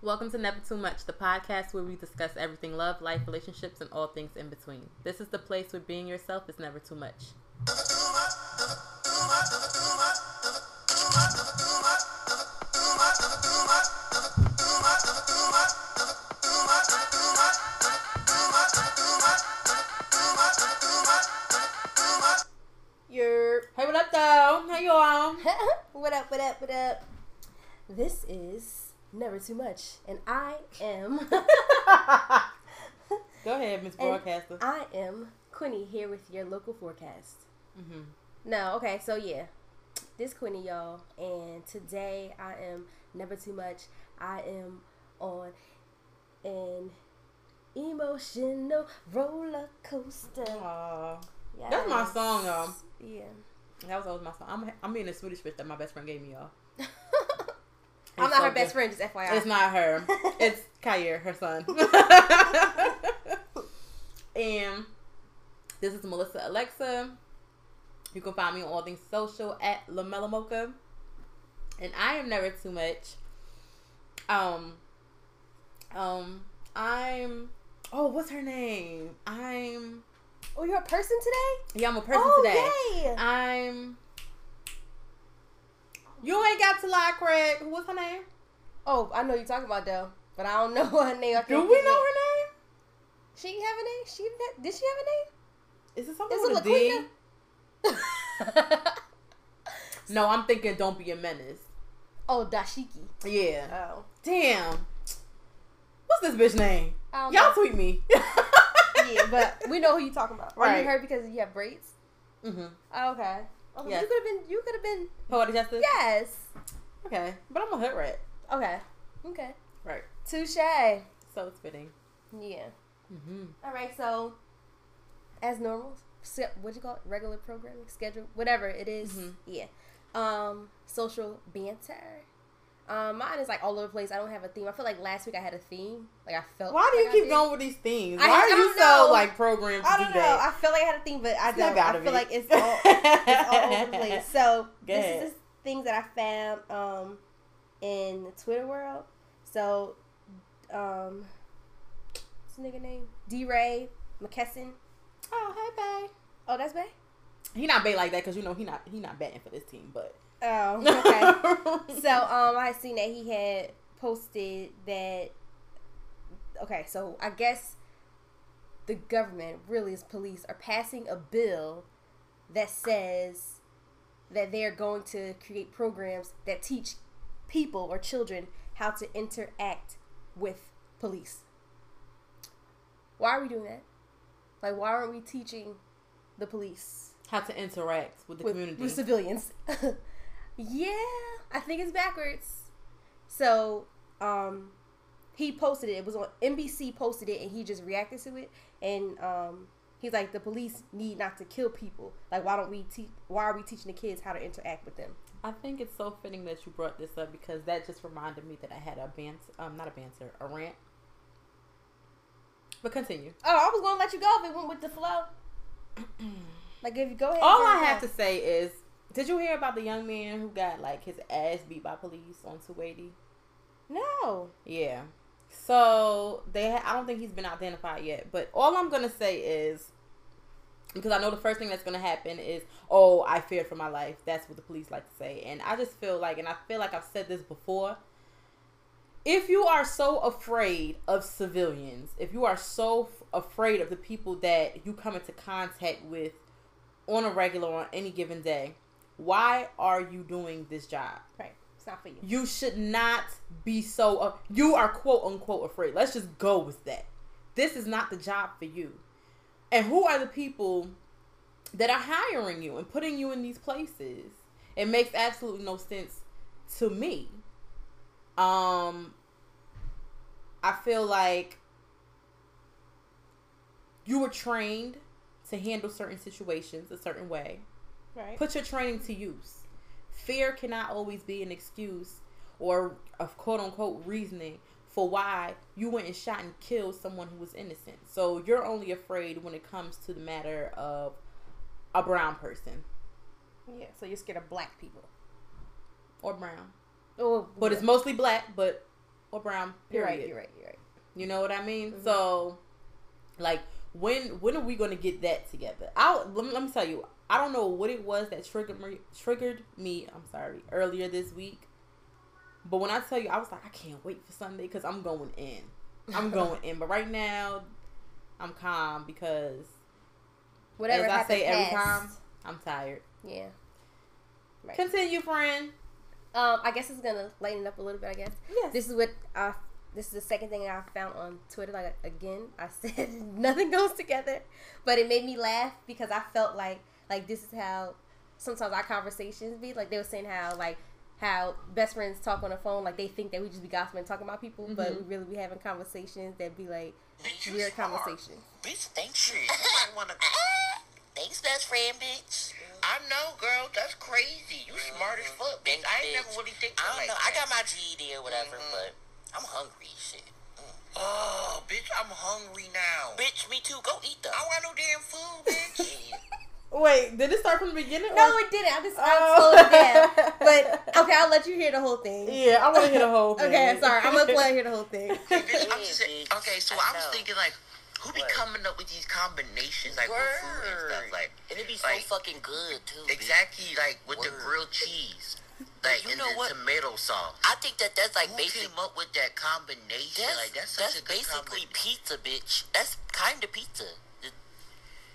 Welcome to Never Too Much, the podcast where we discuss everything love, life, relationships, and all things in between. This is the place where being yourself is never too much. Too much, and I am Go ahead, Miss Broadcaster. I am Quinny here with your local forecast. hmm No, okay, so yeah, this Quinny, y'all, and today I am never too much. I am on an emotional roller coaster. Aw, That's my song, y'all. Yeah. that was always my song. I'm, I'm eating a Swedish fish that my best friend gave me, y'all. I'm It's not so her best good. friend, just FYI. It's not her. It's Kair, her son. and this is Melissa Alexa. You can find me on all things social at Lamella Mocha. And I am never too much. Um um I'm oh what's her name? I'm Oh, you're a person today? yeah, I'm a person oh, today. yay! I'm You ain't got to lie, Craig. What's her name? Oh, I know you're talking about though, but I don't know her name. Do we know her name? She have a name? She did did she have a name? Is it something Is it with a D? a name? No, I'm thinking don't be a menace. oh, Dashiki. Yeah. Oh, Damn. What's this bitch name? Y'all know. tweet me. yeah, but we know who you talking about. Are Right. you her because you have braids? mm-hmm. Oh, okay. Oh, Yes. You could have been. You could have been. Poetic justice. Yes. Okay, but I'm a hood rat. Okay. Okay. Right. Touche. So it's fitting. Yeah. Mm-hmm. All right. So, as normal, what you call it? Regular programming schedule, whatever it is. Mhm. Yeah. Um, social banter. Um, mine is like all over the place. I don't have a theme. I feel like last week I had a theme. Like I felt. Why do you like keep going with these themes? Why I are you don't so like programmed I do don't know. that? I feel like I had a theme, but I Snap don't. I feel it. like it's all it's all over the place. So this is just things that I found um in the Twitter world. So um what's the nigga name? D Ray McKesson. oh, hey, babe. Oh, that's Bay? He not bait like that because you know he not he not betting for this team, but Oh, okay. so um I seen that he had posted that okay, so I guess the government, really is police, are passing a bill that says that they're going to create programs that teach people or children how to interact with police. Why are we doing that? Like why aren't we teaching the police how to interact with the with, community. with civilians. yeah, I think it's backwards. So, um, he posted it. It was on NBC. Posted it, and he just reacted to it. And um, he's like, the police need not to kill people. Like, why don't we teach? Why are we teaching the kids how to interact with them? I think it's so fitting that you brought this up because that just reminded me that I had a bant um not a banter, a rant. But continue. Oh, I was gonna let you go if it went with the flow. Like, if you go ahead. All I have to say is, did you hear about the young man who got like his ass beat by police on 280? No. Yeah. So they, ha- I don't think he's been identified yet. But all I'm gonna say is, because I know the first thing that's gonna happen is, oh, I feared for my life. That's what the police like to say, and I just feel like, and I feel like I've said this before. If you are so afraid of civilians, if you are so f- afraid of the people that you come into contact with on a regular on any given day, why are you doing this job? Right. It's not for you. You should not be so. Uh, you are quote unquote afraid. Let's just go with that. This is not the job for you. And who are the people that are hiring you and putting you in these places? It makes absolutely no sense to me. Um, I feel like you were trained to handle certain situations a certain way. Right. Put your training to use. Fear cannot always be an excuse or a quote unquote reasoning for why you went and shot and killed someone who was innocent. So you're only afraid when it comes to the matter of a brown person Yeah. So you're scared of black people. or brown. Oh, But it's mostly black, but or brown. You're right. You're right. You're right. You know what I mean? Mhm. So, like, when when are we going to get that together? I'll let me, let me tell you. I don't know what it was that triggered me. Triggered me. I'm sorry. Earlier this week, but when I tell you, I was like, I can't wait for Sunday because I'm going in. I'm going in. But right now, I'm calm because Whatever as I say every time, I'm tired. Yeah. Right. Continue, friend. Um, I guess it's gonna lighten up a little bit. I guess Yes. this is what I. This is the second thing I found on Twitter. Like again, I said nothing goes together, but it made me laugh because I felt like like this is how sometimes our conversations be. Like they were saying how like how best friends talk on the phone. Like they think that we just be gossiping, talking about people, but mm-hmm. we really be having conversations that be like Bitch, weird smart. conversations. Bitch, thanks you. I wanna. Thanks, best friend, bitch. I know, girl. That's crazy. You smart as fuck, bitch. I ain't never really think I don't know. I got my GED or whatever, mm-hmm. but I'm hungry. Shit. Mm. Oh, bitch, I'm hungry now. Bitch, me too. Go eat them. I don't want no damn food, bitch. Wait, did it start from the beginning? No, or- it didn't. I just I Oh. slowed it down. But okay, I'll let you hear the whole thing. yeah, I want to hear the whole thing. Okay, sorry. I'm gonna play hear the whole thing. bitch, I'm just okay. So I I, was thinking like, who be What? coming up with these combinations like with food and stuff like. And it be so like- fucking good too. bitch. Exactly, like with the grilled cheese, like you know what? tomato sauce. I think that that's like Who basic. came up with that combination? That's, like that's that's basically pizza, bitch. That's kind of pizza.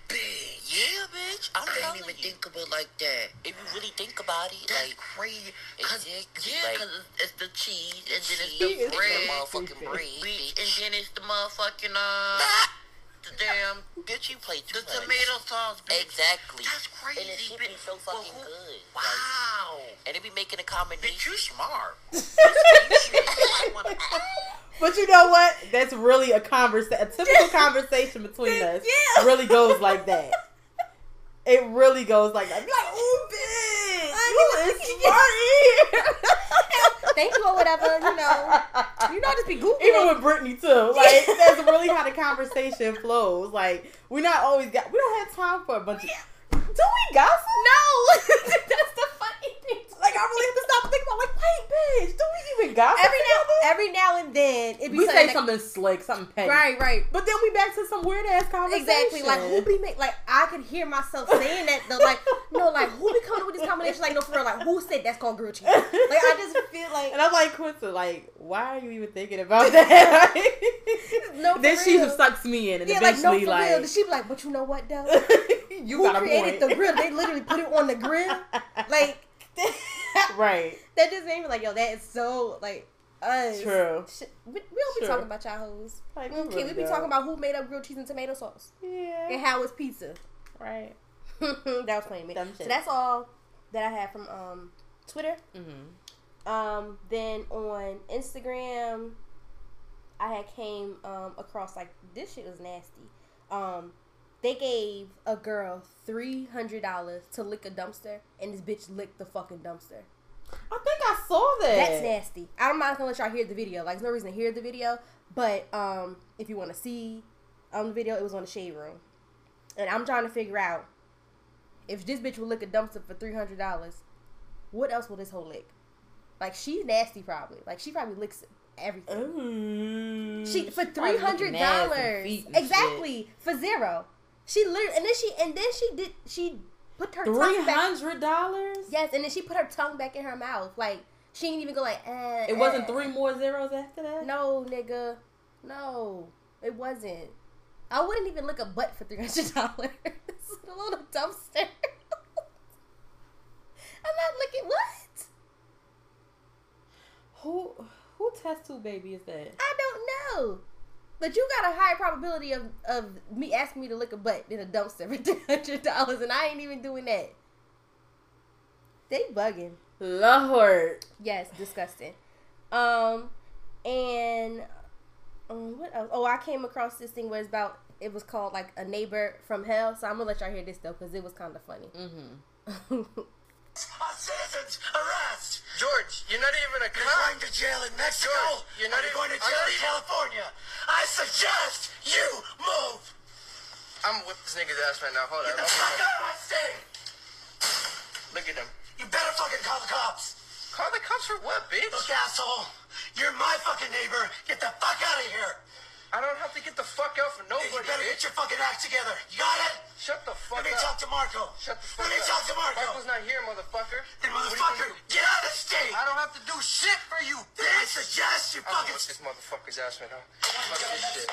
Bitch. Yeah, bitch. I'm I didn't even you. think of it like that. if you really think about it, That's like crazy. Cause, Exactly, yeah, like- cause it's the cheese and then it's the He is the bread, motherfucking bread, bitch, bitch. and then it's the motherfucking uh, the damn bitch, you play too the much. tomato sauce, bitch. Exactly. That's crazy. And it should be so But fucking who- good. Like, Wow. and it be making a Bitch, combination. you smart. But you know what? That's really a conversation. A typical conversation between us Yeah. really goes like that. It really goes like that. Like, oh, bitch, you is smart here. Thank you or whatever, you know. You know, just be goofy. Even with Brittany too. Like that's really how the conversation flows. Like we not always got. We don't have time for a bunch of. Do we gossip? no, that's the funny thing. Like I really have to stop thinking about. Like, wait, bitch, do we even gossip? Every now, together? every now and then, it be we say that- something slick, something petty. Right, right. But then we back to some weird ass conversation. Exactly. Like who be make like I could hear myself saying that though. Like no, like who be coming up with this combination? Like no, for real. Like who said that's called grilled cheese? Like I just feel like And I'm like, Quinta, like, why are you even thinking about that? No, for then she real. sucks me in, and yeah, like no, eventually, like, real. She be like, but you know what though? you who got a created point. the grill? They literally put it on the grill. Like right, that just made me like, yo, that is so like us. true. We, we don't be talking about y'all hoes. Like, We, don't really we be don't. talking about who made up grilled cheese and tomato sauce yeah, and how was pizza. right. that was me. So that's all that I have from um Twitter. Mm-hmm. Um, then on Instagram, I had came um across like this shit was nasty. Um, they gave a girl three hundred dollars to lick a dumpster, and this bitch licked the fucking dumpster. I think I saw that. That's nasty. I'm not gonna let y'all hear the video. Like, there's no reason to hear the video. But um, if you want to see um the video, it was on the shade room, and I'm trying to figure out if this bitch will lick a dumpster for three hundred dollars, what else will this whole lick? Like, she's nasty, probably. Like, she probably licks everything. Ooh. She for three hundred dollars exactly for zero. She literally and then she and then she did she put her. Three hundred dollars. Yes, and then she put her tongue back in her mouth. Like she didn't even go like. Eh, It wasn't eh. three more zeros after that. No, nigga, no, it wasn't. I wouldn't even lick a butt for three hundred dollars. a little dumpster. I'm not looking what. Who who tattoo baby is that? I don't know. But you got a high probability of, of me asking me to lick a butt in a dumpster for three hundred dollars, and I ain't even doing that. They bugging. Lord. Yes, disgusting. Um, and um, what else? Oh, I came across this thing where it's about. It was called like a neighbor from hell. So I'm gonna let y'all hear this though, because it was kind of funny. Mm-hmm. Citizens, arrest! George, you're not even a cop. You're going to jail in Mexico. George, you're not even- going to jail in California. I suggest you move. I'm gonna whip this nigga's ass right now. Hold Get up. the fuck out of my state. Look at him. You better fucking call the cops. Call the cops for what, bitch? Look, asshole. You're my fucking neighbor. Get the fuck out of here. I don't have to get the fuck out for nobody. You nobody, better get your fucking act together. You got it? Shut the fuck up. Let me up. talk to Marco. Shut the fuck Let me up. talk to Marco. Marco's not here, motherfucker. Then What are you motherfucker, get out of the state. I don't have to do shit for you, Then I suggest you I don't fucking know what this motherfucker's ass right now. Fuck Fuck this shit.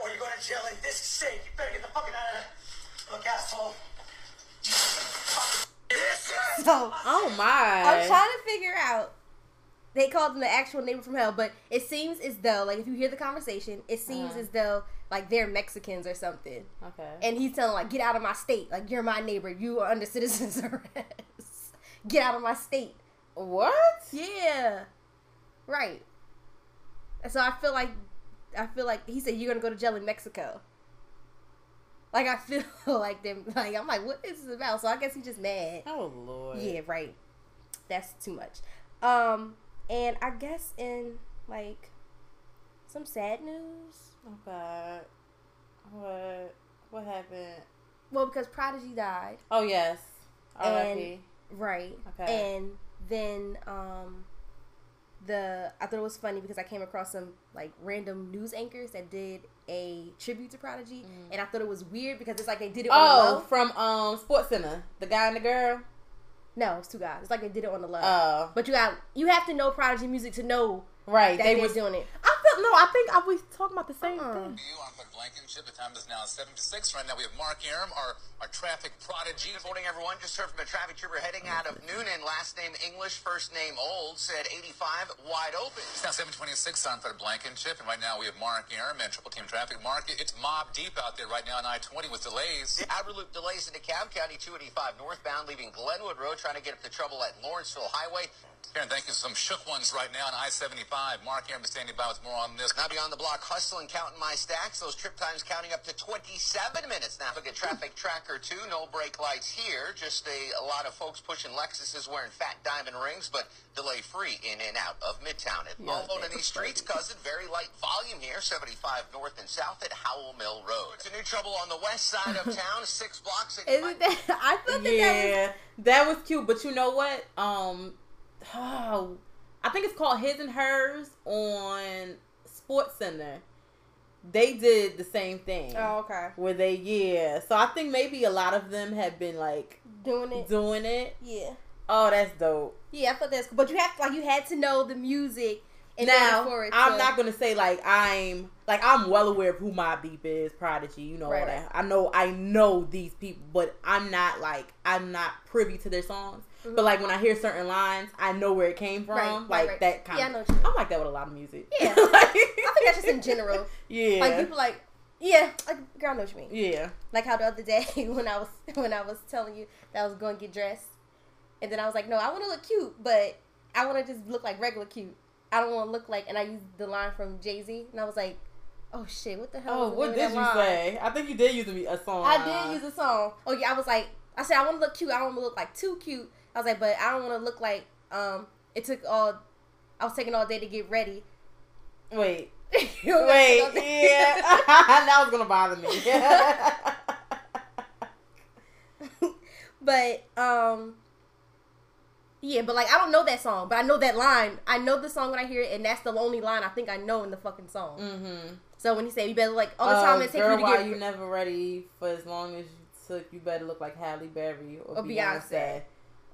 Or you're going to jail in this state. You better get the fucking out of there. Look, asshole. This is So Oh my! I'm trying to figure out. They called him the actual neighbor from hell, but it seems as though, like, if you hear the conversation, it seems Uh-huh. as though, like, they're Mexicans or something. Okay. And he's telling, like, get out of my state. Like, you're my neighbor. You are under citizen's arrest. Get out of my state. what? Yeah. Right. And so I feel like, I feel like he said you're gonna go to jail in Mexico. Like I feel like them. Like I'm like, what is this about? So I guess he's just mad. Oh lord. Yeah, right. That's too much. Um, and I guess in like some sad news. Oh god. What? What happened? Well, because Prodigy died, Oh yes. R.I.P. right? Okay. And then um, the I thought it was funny because I came across some like random news anchors that did a tribute to Prodigy, and I thought it was weird because it's like they did it Mm. Oh, from um Sports Center, the guy and the girl. No, it's two guys. It's like they did it on the low. Oh, but you got you have to know Prodigy music to know right. that They was doing it. I felt no. I think I was talking about the same Uh-uh. thing. You, I'm Cliff Blankenship. The time is now 7 to 6. Right now we have Mark Arum, our, our traffic prodigy. Good morning, everyone. Just heard from a traffic trooper heading out of Newnan. Last name English, first name Old. Said 85 wide open. It's now 726 on Fred Blankenship, and right now we have Mark Arum and Triple Team Traffic. Mark, it's Mobb Deep out there right now on I-20 with delays. The outer loop delays into Cobb County 285 northbound, leaving Glenwood Road, trying to get up to trouble at Lawrenceville Highway. Aaron, thank you. Some shook ones right now on I-75. Mark Arum is standing by with more on this. Now beyond the block, hustling, counting my stacks. Those trip times counting up to 27 minutes now. Look at traffic tracker two. No brake lights here. Just a, a lot of folks pushing Lexuses wearing fat diamond rings, but delay free in and out of Midtown. It all alone in these streets, cousin. Very light volume here. 75 north and south at Howell Mill Road. It's a new trouble on the west side of town. Six blocks. Isn't that? I thought that, that was Yeah, that was cute. But you know what? Um, oh, I think it's called His and Hers on Sports Center. They did the same thing. Oh, okay. Where they yeah. So I think maybe a lot of them have been like Doing it. doing it. Yeah. Oh, that's dope. Yeah, I thought that's. But you have to, like you had to know the music now I'm to- not gonna say like I'm like I'm well aware of who Mobb Deep is, Prodigy, you know Right, all that. I know I know these people, but I'm not like I'm not privy to their songs. But like when I hear certain lines, I know where it came from. Mm-hmm. Right, like right. that kind Yeah, I know. What you mean. I'm like that with a lot of music. Yeah. Like- I think that's just in general. yeah. Like people like yeah, like girl I know what you mean. yeah. Like how the other day when I was when I was telling you that I was going to get dressed, and then I was like, no, I want to look cute, but I want to just look like regular cute. I don't want to look like, and I used the line from Jay Z, and I was like, oh shit, what the hell? Oh, the what did you line? say? I think you did use a, a song. I did use a song. Oh yeah, I was like, I said I want to look cute. I don't want to look like too cute. I was like, but I don't want to look like um. It took all. I was taking all day to get ready. Wait. Wait. Yeah. that was gonna bother me. but um. Yeah, but like I don't know that song, but I know that line. I know the song when I hear it, and that's the only line I think I know in the fucking song. mm-hmm. So when he said, "You better like all the time Uh, it takes you to why get you never ready for as long as you took, you better look like Halle Berry or, Or Beyonce. Beyonce.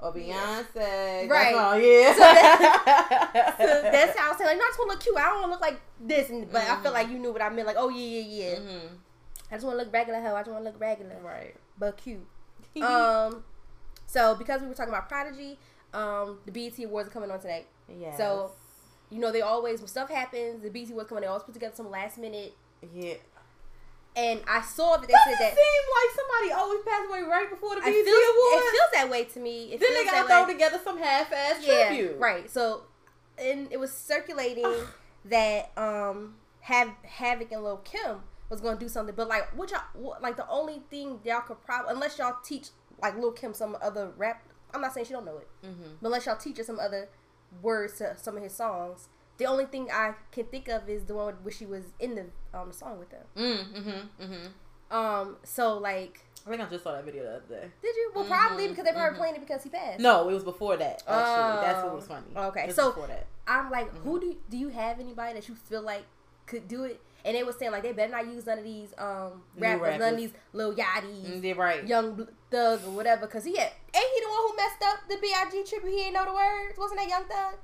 Or Yeah. Beyonce. Right. That's all, yeah. So that's how I was saying like, no, I just want to look cute. I don't want to look like this, but I feel like you knew what I meant. Like, oh yeah, yeah, yeah. Mhm. I just want to look regular. Hell, I just want to look regular, Right. but cute. um, so because we were talking about Prodigy, um, the BET Awards are coming on today. Yeah. So you know they always when stuff happens, the BET Awards coming. They always put together some last minute. yeah. And I saw that they Doesn't said it that. seem like somebody always passed away right before the BET Awards? it feels that way to me. It then feels they gotta that throw together some half-ass yeah, tribute. right. So, and it was circulating that um have Havoc and Lil Kim was going to do something, but like what y'all like the only thing y'all could probably unless y'all teach like Lil Kim some other rap. I'm not saying she don't know it, Mm-hmm. but unless y'all teach her some other words to some of his songs. The only thing I can think of is the one where she was in the um song with them. Mm, mm-hmm, mm-hmm. Um, so like, I think I just saw that video the other day. did you? Well, probably Mhm, because they probably mhm. playing it because he passed. No, it was before that. Actually, that's what was funny. Oh, okay, It was so- before that. I'm like, Mm-hmm. who do do you have anybody that you feel like could do it? And they were saying like they better not use none of these um New rappers, none of these Lil Yachty's, Mm, They're right. Young Bl- Thug or whatever. Cause he had ain't he the one who messed up the Big tribute? He ain't know the words. Wasn't that Young Thug?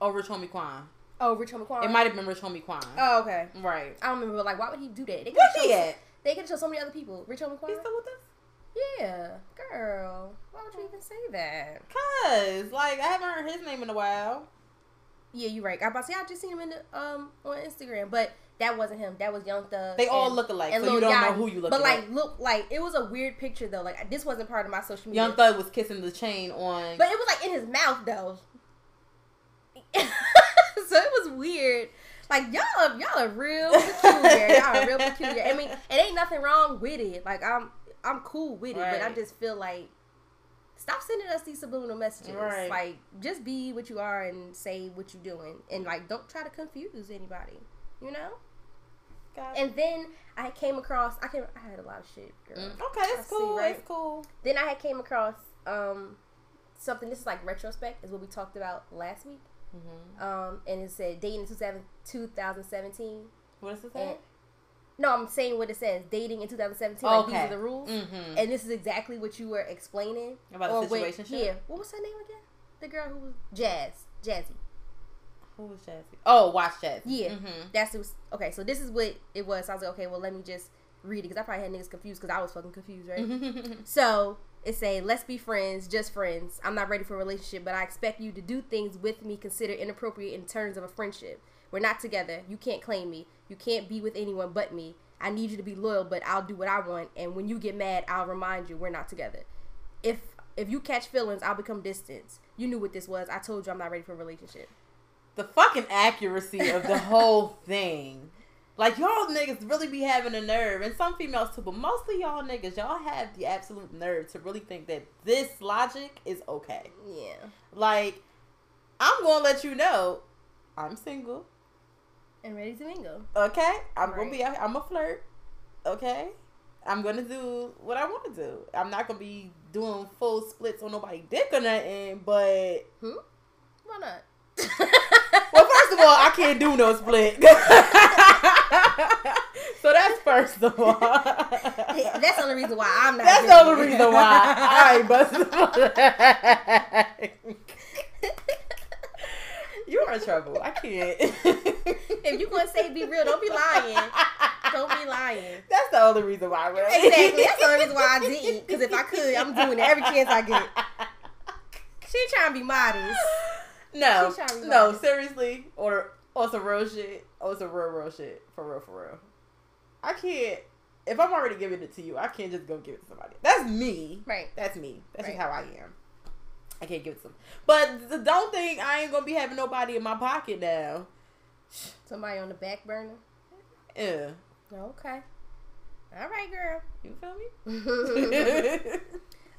Oh, Rich Homie Quan. Oh, Rich Homie Quan. It might have been Rich Homie Quan. Oh, okay. Right. I don't remember. Like, why would he do that? They Where's he at? They could show so many other people. Rich Homie Quan. He's still with us? Yeah, girl. Why would you even say that? Cause like I haven't heard his name in a while. Yeah, you're right. I about to say I just seen him in the um on Instagram, but that wasn't him. That was Young Thug. They all look alike, and so you don't know who you looking But like, at. look, like it was a weird picture though. Like this wasn't part of my social media. Young Thug was kissing the chain on. but it was like in his mouth though. so it was weird. Like y'all, y'all are real peculiar. y'all are real peculiar. I mean, it ain't nothing wrong with it. Like I'm, I'm cool with it, but I just feel like stop sending us these subliminal messages. Right. Like just be what you are and say what you're doing, and like don't try to confuse anybody. You know. And then I came across. I came. I had a lot of shit, girl. Mm, okay, it's see, cool. right? It's cool. Then I had came across um something. This is like retrospect, is what we talked about last week. Mm-hmm. Um, and it said dating in 2000 2017. What does it And say? no, I'm saying what it says. Dating in 2017. Like these are the rules. Mm-hmm. And this is exactly what you were explaining About the Or when- situationship? Yeah. What was her name again? The girl who was Jazz, Jazzy. Who was Jazzy? Oh, watch Jazzy. Yeah. Mm-hmm. That's it was, okay. So this is what it was. So I was like, okay, well, let me just read it because I probably had niggas confused because I was fucking confused, right? So it say, let's be friends, just friends. I'm not ready for a relationship, but I expect you to do things with me considered inappropriate in terms of a friendship. We're not together. You can't claim me. You can't be with anyone but me. I need you to be loyal, but I'll do what I want. And when you get mad, I'll remind you we're not together. If if you catch feelings, I'll become distant. You knew what this was. I told you I'm not ready for a relationship. the fucking accuracy of the whole thing. Like y'all niggas really be having a nerve, and some females too, but mostly y'all niggas, y'all have the absolute nerve to really think that this logic is okay. Yeah. Like, I'm gonna let you know, I'm single. And ready to mingle. Okay, I'm gonna be. I'm a flirt. Okay, I'm gonna do what I want to do. I'm not gonna be doing full splits on nobody dick or nothing. But Hmm? Why not? well, first of all, I can't do no split. so that's first of all. Yeah, that's the only reason why I'm not. That's the only reason why I ain't busting. you are in trouble. I can't. if you gonna say be real, don't be lying. Don't be lying. That's the only reason why. Really. Exactly. That's the only reason why I didn't. Because if I could, I'm doing it every chance I get. She trying to be modest. No, She trying to be no, modest. seriously, or or some real shit, or some real, real shit, for real, for real. I can't. If I'm already giving it to you, I can't just go give it to somebody. That's me. Right. That's me. That's just how I am. I can't give it to them. But don't think I ain't gonna be having nobody in my pocket now. Somebody on the back burner. Yeah. Okay. All right, girl. You feel me?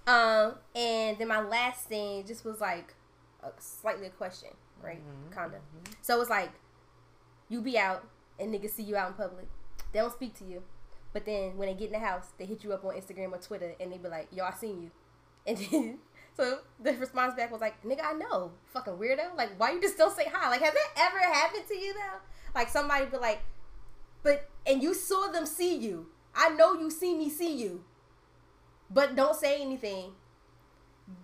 um, and then my last thing just was like a, slightly a question, right? Mm-hmm. Kinda. So it's like you be out and niggas see you out in public. They don't speak to you, but then when they get in the house, they hit you up on Instagram or Twitter, and they be like, "Yo, I seen you," and then. So the response back was like, "Nigga, I know, fucking weirdo. Like, why you just don't say hi? Like, has that ever happened to you though? Like, somebody be like, but and you saw them see you. I know you see me see you, but don't say anything.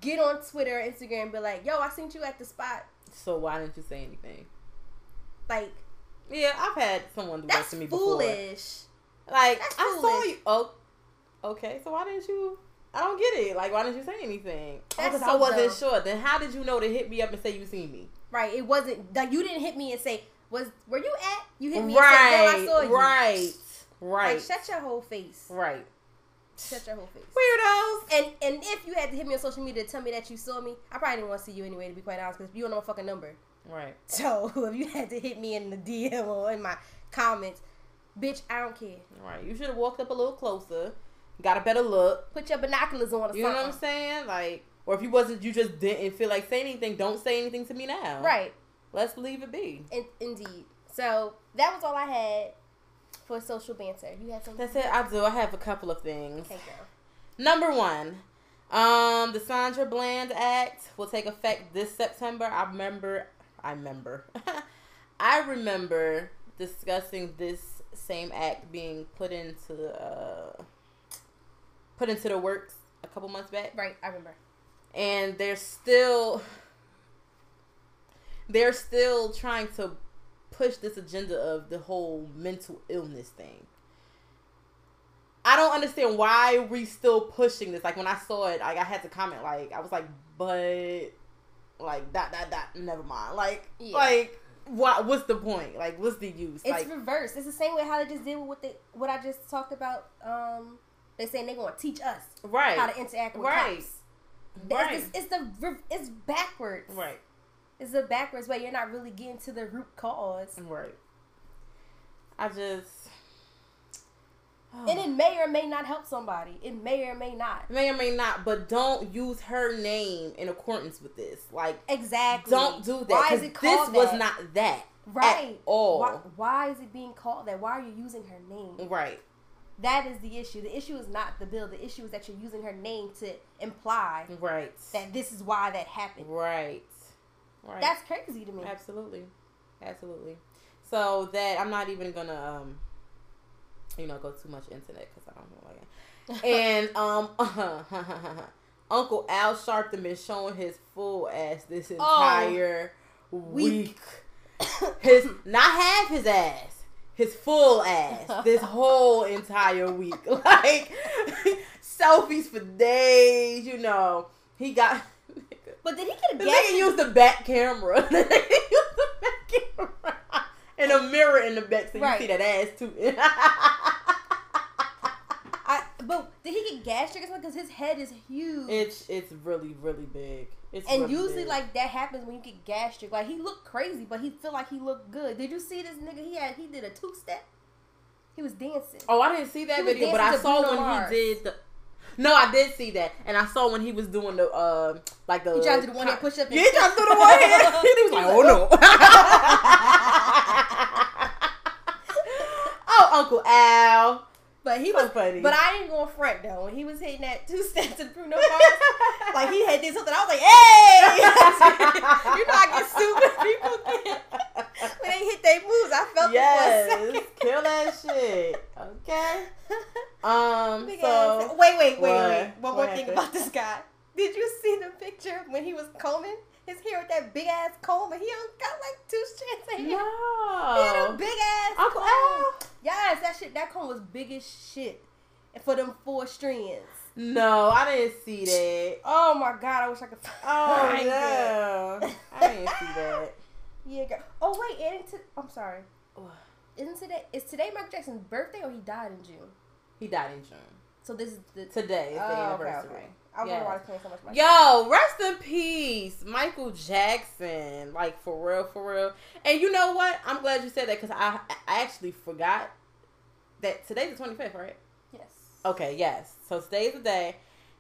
Get on Twitter or Instagram and be like, yo, I seen you at the spot. so why didn't you say anything? Like, Yeah, I've had someone do that to me before. foolish. Like That's I saw you. Oh, okay. So why didn't you? I don't get it. Like why didn't you say anything? That's oh, Because so I wasn't dumb. sure. Then how did you know to hit me up and say you seen me? Right. It wasn't like you didn't hit me and say, was where you at? You hit me right. and said, I saw you. Right. Right. Like, shut your whole face. right. Shut your whole face. Weirdos. And and if you had to hit me on social media to tell me that you saw me, I probably didn't want to see you anyway, to be quite honest, because you don't know my fucking number. Right. So if you had to hit me in the DM or in my comments, bitch, I don't care. Right. You should have walked up a little closer. Got a better look. Put your binoculars on or You know what I'm saying? Like, or if you wasn't, you just didn't feel like saying anything. Don't say anything to me now. Right. Let's leave it be. In, indeed. So that was all I had for social banter. You had something. That's it. I do. I have a couple of things. Okay, girl. Number one, um, the Sandra Bland Act will take effect this September. I remember, I remember, I remember discussing this same act being put into uh, put into the works a couple months back, Right, I remember. and they're still they're still trying to push this agenda of the whole mental illness thing. I don't understand why we still pushing this. Like when I saw it, like I had to comment. Like I was like, but like that that that never mind. Like Yeah. like what what's the point? Like what's the use? It's like reversed. It's the same way how they just did with what they what I just talked about. Um, they saying they're gonna teach us right how to interact with right cops. right It's, the, it's the it's backwards. right It's the backwards way. You're not really getting to the root cause, right. I just and it may or may not help somebody. It may or may not. may or may not, but don't use her name in accordance with this. Like, Exactly. don't do that. Why is it called this was that? not that right at all. Why, why is it being called that? Why are you using her name? Right, That is the issue. The issue is not the bill. The issue is that you're using her name to imply right, that this is why that happened. right, right. That's crazy to me. absolutely, absolutely. So that I'm not even gonna, um, you know, go too much into that because I don't know like it. And um, Uncle Al Sharpton been showing his full ass this entire week. His not half his ass, his full ass. This whole entire week, like selfies for days. You know, he got. But did he get a The nigga used the back camera. The nigga used the back camera and a mirror in the back so you see that ass too. I, but did he get gastric or something? Because his head is huge. it's it's really really big. It's and really usually big. like that happens when you get gastric. Like he looked crazy, but he feel like he looked good. Did you see this nigga? He had he did a two step. He was dancing. Oh, I didn't see that video, but I saw Bruno when Mars. he did the. No, I did see that, and I saw when he was doing the uh, like the. He tried to do the one hand push up. Yeah, he tried to do the one hand. he was like, "Oh no." Uncle Al. But he So was funny. But I ain't going front though. When he was hitting that two steps to Bruno Mars, like he had did something. I was like, hey, you know I get stupid people when they hit their moves. I felt yes, kill that shit. Okay. for a second. Um. So wait, wait, wait, What? wait. One What more thing about this guy. Did you see the picture when he was combing his hair with that big ass comb? And he only got like two strands of hair. He had a no. big ass Uncle comb. Al. Yes, that shit. That comb was big as shit. And for them four strands. No, I didn't see that. Oh my god! I wish I could. Oh find it. no, I didn't see that. Yeah, girl. Oh wait, and to, I'm sorry. Isn't today? Is today Michael Jackson's birthday or he died in June? He died in June. So this is the Today is the Oh, okay, anniversary. okay. I was Yes. wondering why he's playing so much. Michael. Yo, rest in peace, Michael Jackson. Like for real, for real. And you know what? I'm glad you said that because I, I actually forgot that today's the 25th, right? Yes. Okay, yes. So today's the day,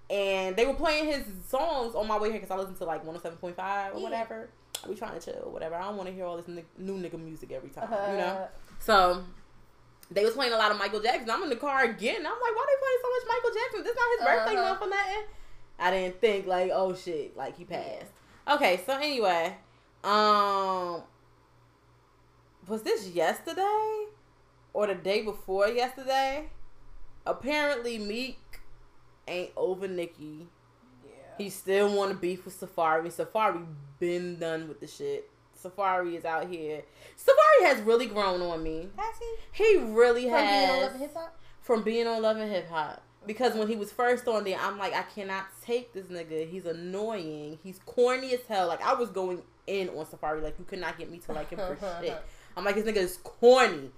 and they were playing his songs on my way here because I listen to like 107.5 or Yeah. whatever. I be trying to chill, whatever. I don't want to hear all this new nigga music every time, Uh, you know. So they was playing a lot of Michael Jackson. I'm in the car again. I'm like, why they playing so much Michael Jackson? This not his birthday Uh-huh. month or nothing. I didn't think like, oh shit, like he passed. Okay, so anyway, um, was this yesterday or the day before yesterday? Apparently, Meek ain't over Nicki. Yeah. He still want to beef with Safaree. Safaree been done with the shit. Safaree is out here. Safaree has really grown on me. Has he? He really From being on has Love and Hip Hop. from being on Love and Hip Hop. Because when he was first on there, I'm like, I cannot take this nigga. He's annoying. He's corny as hell. Like I was going in on Safaree. Like you could not get me to like him for shit. I'm like, this nigga is corny.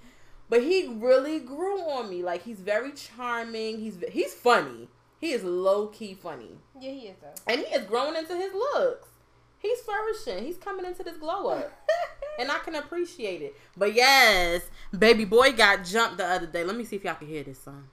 But he really grew on me. Like he's very charming. He's he's funny. He is low key funny, Yeah, he is though. and he is growing into his looks. He's flourishing. He's coming into this glow up. And I can appreciate it. But yes, baby boy got jumped the other day. Let me see if y'all can hear this song.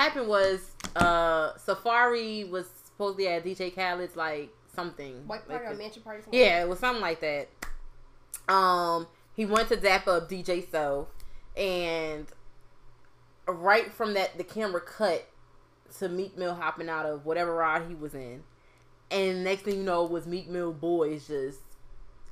Happened was uh Safaree was supposedly at DJ Khaled's like something. White party Like or a- mansion party? something? Yeah, it was something like that. Um, he went to dap up DJ So, and right from that, the camera cut to Meek Mill hopping out of whatever ride he was in, and next thing you know, was Meek Mill boys just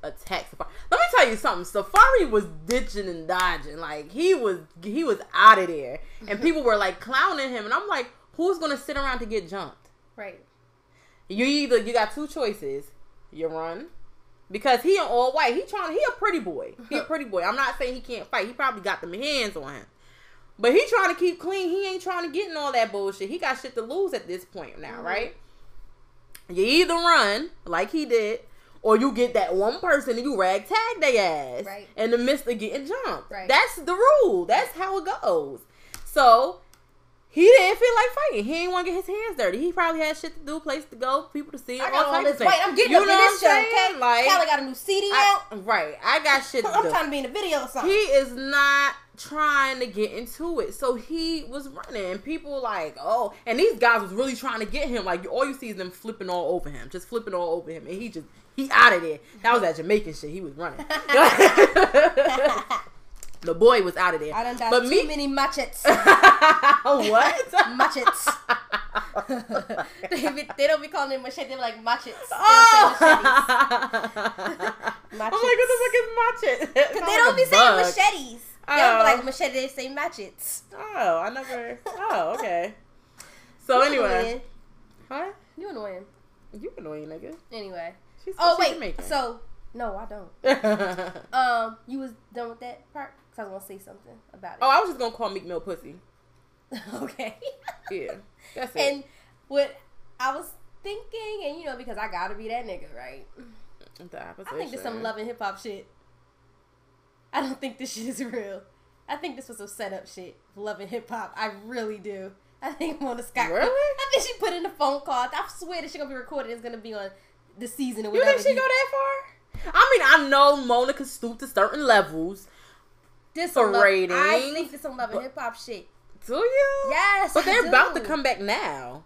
attack Safaree. Let me tell you something. Safaree was ditching and dodging, like he was he was out of there, and people were like clowning him, and I'm like, who's gonna sit around to get jumped? Right. You either you got two choices. You run. Because he all white. He trying he a pretty boy. He a pretty boy. I'm not saying he can't fight. He probably got them hands on him. But he trying to keep clean. He ain't trying to get in all that bullshit. He got shit to lose at this point now, mm-hmm. right? You either run like he did, or you get that one person and you rag tag their ass Right. in the midst of getting jumped. Right. That's the rule. That's how it goes. So he didn't feel like fighting. He didn't want to get his hands dirty. He probably had shit to do, place to go, people to see. I all got all types this white. I'm getting You up in know this show, what I'm okay? saying? Like, Callie got a new CD I- out. right. I got shit to I'm do. trying to be in a video or something. He is not trying to get into it. So he was running. And people like, oh, and these guys was really trying to get him. Like all you see is them flipping all over him. Just flipping all over him. And he just he out of there. That was that Jamaican shit. He was running. the boy was out of there. I done done but too me many machetes. what? machetes. they, be, they don't be calling it machete. They're like machetes. They Oh! machetes. Oh I'm like, what the fuck is machete? Because they don't be saying machetes. They don't Oh. be like machete. They say machetes. Oh, I never. Oh, okay. So You anyway, annoying. what? You annoying. You annoying nigga. Anyway. She's, Oh she's wait. Jamaican. So no, I don't. Um, you was done with that part? Cause I was gonna say something about it. oh, I was just gonna call Meek Mill pussy. okay. Yeah, that's it. and what I was thinking, and you know, because I gotta be that nigga, right? The I think opposition. some love and hip hop shit. I don't think this shit is real. I think this was some setup shit. Love and hip hop. I really do. I think Mona Scott. Really? I think she put in a phone call. I swear that she gonna be recorded. It's gonna be on the season or You whatever. think she go that far? I mean, I know Mona can stoop to certain levels. This some love- I think this some love and hip hop shit. Do you? Yes, But they're about to come back now.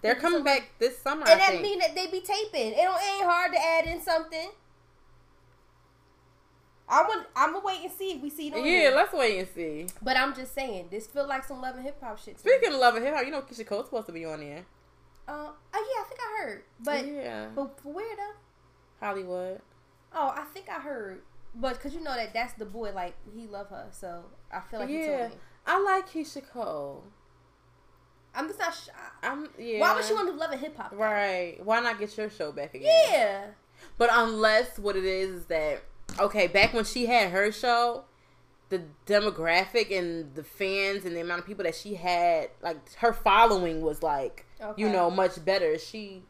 They're coming back this summer. and I that think. mean that they be taping. It don't ain't hard to add in something. I'm gonna I'm gonna wait and see if we see it on yeah, let's wait and see. But I'm just saying, this feel like some love and hip hop shit. me. Speaking of love and hip hop, you know Keyshia Cole's supposed to be on there. Uh, oh yeah, I think I heard, but yeah, but where though? Hollywood. Oh, I think I heard, but cause you know that that's the boy. Like he love her, so I feel like yeah. I like Keyshia Cole. I'm just not. Sh- I'm yeah. Why would she want to love and hip hop? Right. Why not get your show back again? Yeah. But unless what it is is that okay, back when she had her show, the demographic and the fans and the amount of people that she had, like her following was like, you know, much better. She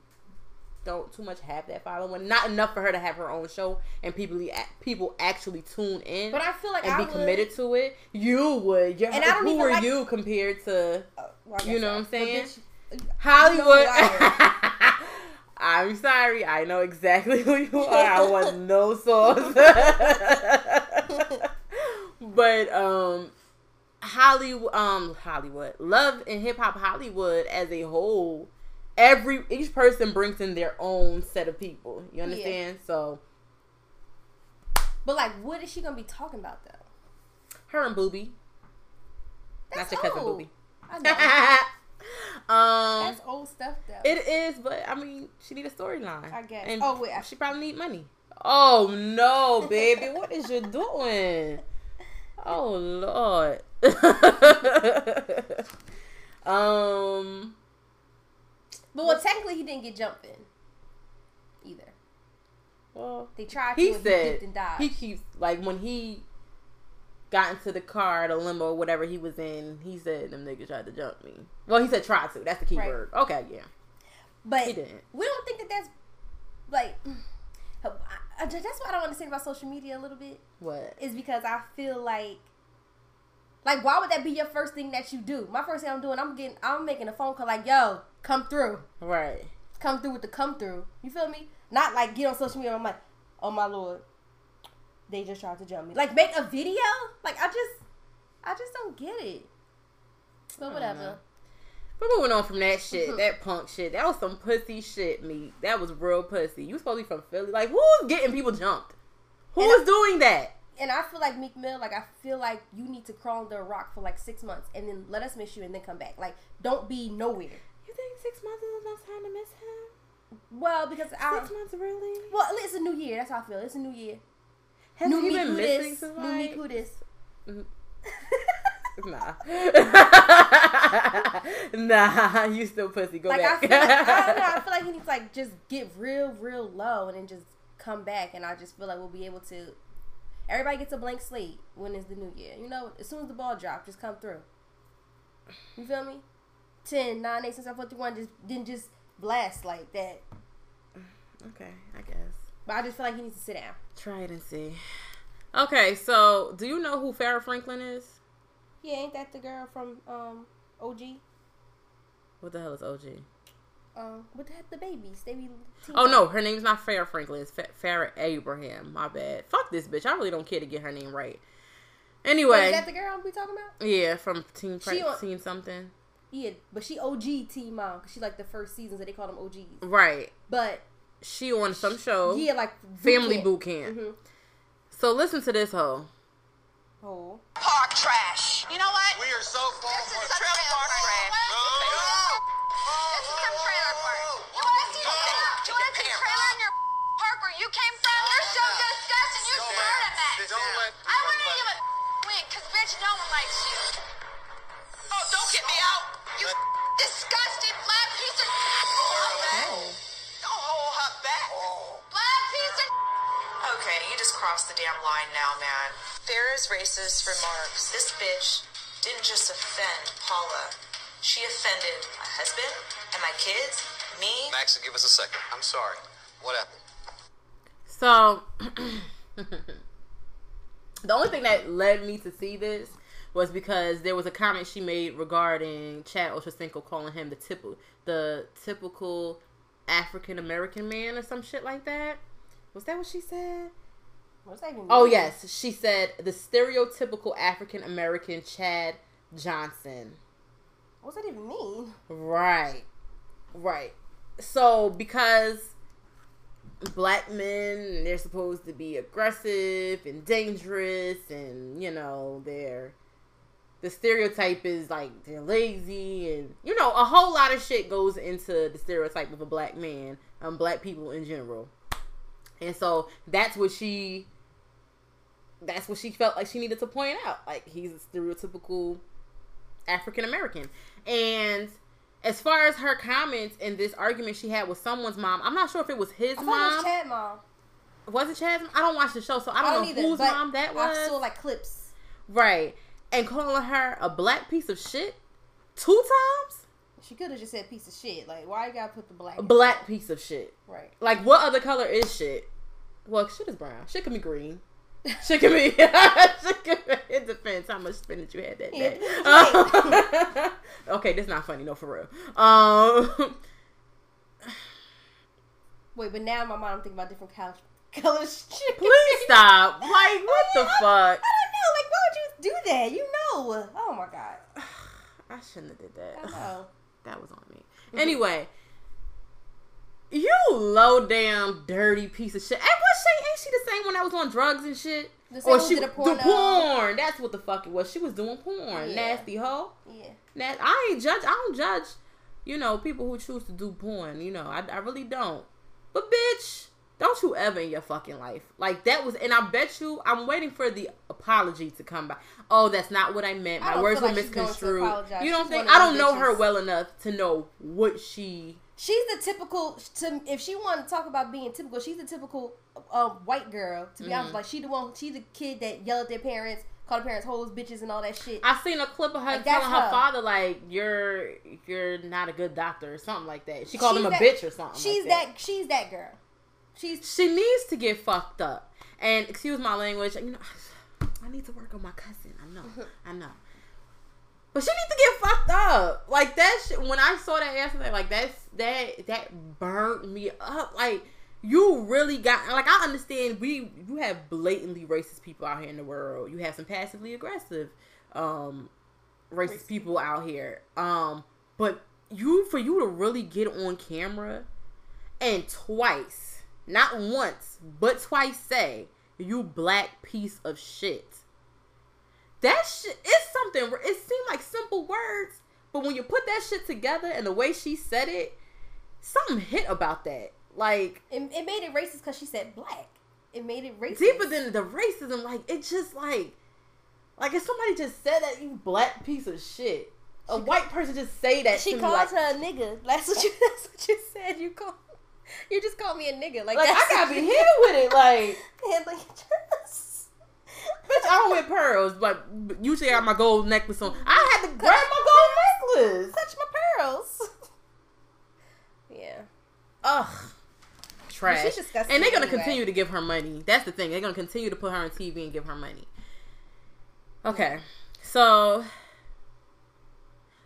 don't too much have that following. Not enough for her to have her own show and people people actually tune in. But I feel like and I be would- committed to it. You would. You're, And I don't who are like- you compared to Uh, well, You know so. what I'm saying? bitch, Hollywood? I'm sorry. I know exactly who you are. I want no sauce. but um Hollywood um Hollywood. Love and hip hop Hollywood as a whole. Every each person brings in their own set of people. You understand? So But like, what is she gonna be talking about though? her and Boobie. That's Not your cousin. Boobie. I know. Um That's old stuff though. It is, but I mean, she need a storyline. I guess. And Oh, wait, I- she probably need money. Oh no, baby, what is you doing? Oh lord. um. but well, technically, he didn't get jumped in either. Well, They tried to. he and he said and he keeps like when he got into the car, the limo, or whatever he was in. He said them niggas tried to jump me. Well, he said try to. That's the key Right. word. Okay, yeah. But He didn't. we don't think that that's like. I, that's what I don't understand about social media a little bit What? is because I feel like Like, why would that be your first thing that you do? My first thing I'm doing, I'm getting, I'm making a phone call like, yo, come through, Right. come through with the come through. You feel me? Not like get on social media. I'm like, oh my lord, they just tried to jump me. Like, make a video. Like, I just, I just don't get it. But whatever. But moving on from that shit, that punk shit, that was some pussy shit, me. That was real pussy. You supposed to be from Philly. Like, who's getting people jumped? And Who's doing that? And I feel like Meek Mill, like I feel like you need to crawl under a rock for like six months and then let us miss you and then come back. Like, don't be nowhere. You think six months is enough time to miss him? Well, because I, Six months, really? well, it's a new year. That's how I feel. It's a new year. Has new he been who missing New Meek like? Nah. nah, you still pussy. Go like I back. feel like I don't know. I feel like he needs to like just get real, real low and then just come back. And I just feel like we'll be able to. Everybody gets a blank slate when it's the new year. You know, as soon as the ball drops, just come through. You feel me? 10, 9, 8, 6, 5, 4, 3, 1, just didn't just blast like that. okay, I guess. But I just feel like he needs to sit down. Try it and see. Okay, so do you know who Farrah Franklin is? Yeah, ain't that the girl from um OG? What the hell is OG? Um, what the heck, the babies? They be. Oh no, her name's not Farrah Franklin. It's Fa- Farrah Abraham. My bad. Fuck this bitch. I really don't care to get her name right. Oh, Anyway, is that the girl we talking about? yeah, from Teen She Pre- on- Teen something. Yeah, but she OG Teen Mom because she like the first season, so they call them OGs. Right. But She on some show. yeah, like Family camp. boot camp. Mhm. So listen to this hoe. Oh, Park trash. You know what? We are so far This from is some trailer park trash. No. This is some trailer park. You want to see the You want to see a trailer in your park where you came from? You're so disgusting. You Don't started let- that. don't let- I want to give a wink because bitch, no one likes you. Oh, don't get me out. You disgusting black piece of. Okay, you just crossed the damn line now, man. Farrah's racist remarks. This bitch didn't just offend Paula. She offended my husband and my kids, me. Max, give us a second. I'm sorry. What happened? So the only thing that led me to see this was because there was a comment she made regarding Chad Ochocinco calling him the typical the typical African American man or some shit like that. Was that what she said? what's that even? Mean? Oh mean? yes, she said the stereotypical African American Chad Johnson. What's that even mean? Right. Right. So because black men they're supposed to be aggressive and dangerous and you know they're the stereotype is like they're lazy and you know a whole lot of shit goes into the stereotype of a black man um black people in general and so that's what she that's what she felt like she needed to point out like he's a stereotypical African American. And as far as her comments in this argument she had with someone's mom, I'm not sure if it was his I mom. was Chad mom. was it Chad's? I don't watch the show, so I don't, know either, whose mom that was. I saw like clips. right. And calling her a black piece of shit two times? She could have just said piece of shit. Like, why you gotta put the black? Black piece of shit. Right. Like, what other color is shit? Well, shit is brown. Shit can be green. Shit can be. shit can be it depends how much spinach you had that day. Um, okay, that's not funny. No, for real. Um, Wait, but now my mind I'm thinking about different couch colors. Shit. please stop. Like, what the fuck? I don't know. Like, why would you do that? You know. Oh my god. I shouldn't have did I that. know. That was on me. Anyway, you low down dirty piece of shit. And what she ain't she the same one that was on drugs and shit? The same Or she who did the porn. That's what the fuck it was. She was doing porn. Yeah. Nasty hoe. Yeah. Nas- I ain't judge. I don't judge. You know people who choose to do porn. You know I, I really don't. But bitch, don't you ever in your fucking life like that was. And I bet you I'm waiting for the apology to come back. Oh, that's not what I meant. My don't words were like she's going to misconstrued. You don't She's think? I don't know her well enough to know what she. She's the typical. To, if she wanted to talk about being typical, she's the typical uh, white girl. To be Mm-hmm. honest, like she the one. She the kid that yell at their parents, call their parents hoes, bitches, and all that shit. I seen a clip of her Like, telling her, her. father like you're you're not a good doctor or something like that. She called She's him a bitch or something. She's like that. She's that girl. She's she needs to get fucked up. And excuse my language, you know, I need to work on my cousin. I know, I know. But she needs to get fucked up. Like that shit. When I saw that yesterday, like that's that that burned me up. Like you really got like I understand we you have blatantly racist people out here in the world. You have some passively aggressive um racist people out here. Um but you for you to really get on camera and twice, not once, but twice say you black piece of shit. That shit is something. It seemed like simple words, but when you put that shit together and the way she said it, something hit about that. Like It, it made it racist because she said black. It made it racist. deeper than the racism. Like it just like, like if somebody just said that you black piece of shit, a white person just say that. She called like, her a nigga. That's what you. That's what you said. You call. You just called me a nigga. Like, Like I gotta be here with it. Like And like. Bitch, I don't wear pearls, but usually I have my gold necklace on. I had to grab my gold necklace. Touch my pearls. yeah. Ugh. Trash. she's disgusting and they're gonna anyway. continue to give her money. That's the thing. They're gonna continue to put her on TV and give her money. Okay. So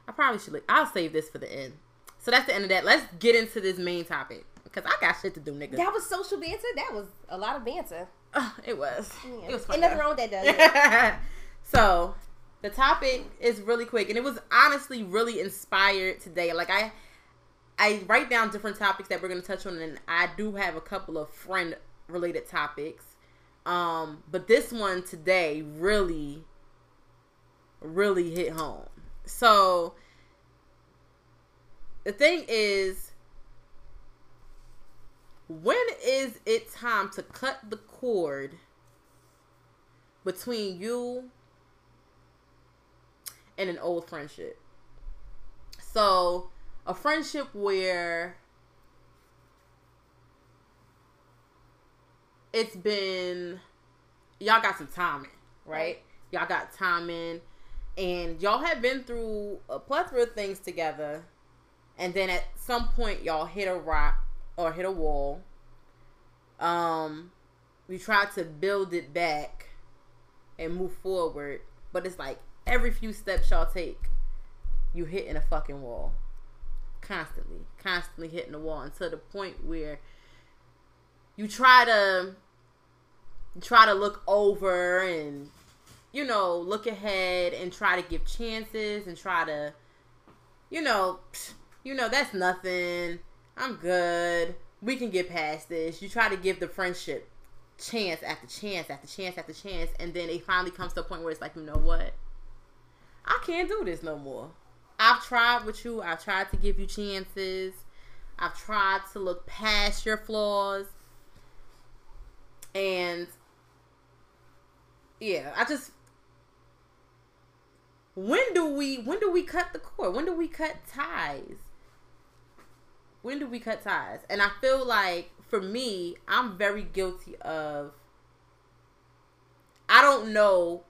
I probably should I'll save this for the end. So that's the end of that. Let's get into this main topic. Because I got shit to do, nigga. That was social banter. That was a lot of banter. Ugh, it was. Yeah. It was fun. Nothing wrong with that, though. so the topic is really quick and it was honestly really inspired today like i i write down different topics that we're going to touch on and i do have a couple of friend related topics um but this one today really really hit home so the thing is when is it time to cut the cord between you and an old friendship. So, a friendship where it's been y'all got some timing, right? Y'all got timing and y'all have been through a plethora of things together and then at some point y'all hit a rock or hit a wall. Um we try to build it back and move forward, but it's like every few steps y'all take, you hitting a fucking wall. Constantly, constantly hitting the wall until the point where you try to try to look over and you know look ahead and try to give chances and try to you know you know that's nothing. I'm good. We can get past this. You try to give the friendship chance after chance after chance after chance and then it finally comes to a point where it's like you know what? I can't do this no more. I've tried with you. I've tried to give you chances. I've tried to look past your flaws. And yeah i just when do we when do we cut the cord? When do we cut ties? When do we cut ties? And i feel like for me i'm very guilty of i don't know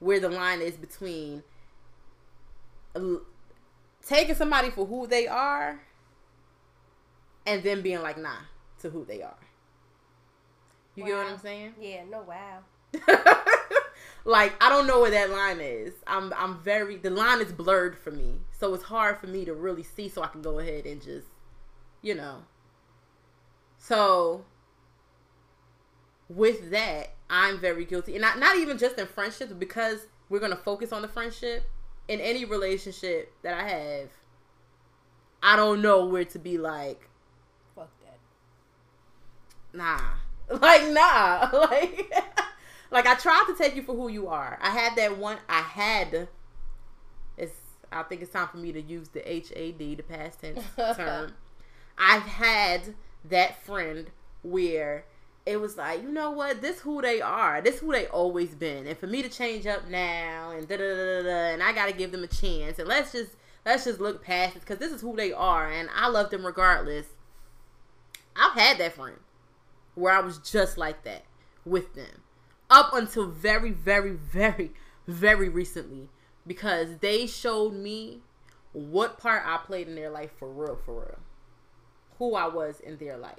where the line is between taking somebody for who they are and then being like nah to who they are you get what i'm saying Yeah, no wow. like I don't know where that line is. I'm I'm very the line is blurred for me. So it's hard for me to really see so I can go ahead and just you know. So with that, I'm very guilty. And not not even just in friendships because we're going to focus on the friendship in any relationship that I have. I don't know where to be like Fuck that. nah like nah like like i tried to take you for who you are i had that one i had it's i think it's time for me to use the had the past tense term i've had that friend where it was like you know what? This who they are. This who they always been. And for me to change up now and da da da da, and i gotta give them a chance. And let's just let's just look past it because this is who they are. And i love them regardless. I've had that friend where I was just like that with them up until very, very, very, very recently because they showed me what part I played in their life for real, for real. Who I was in their life.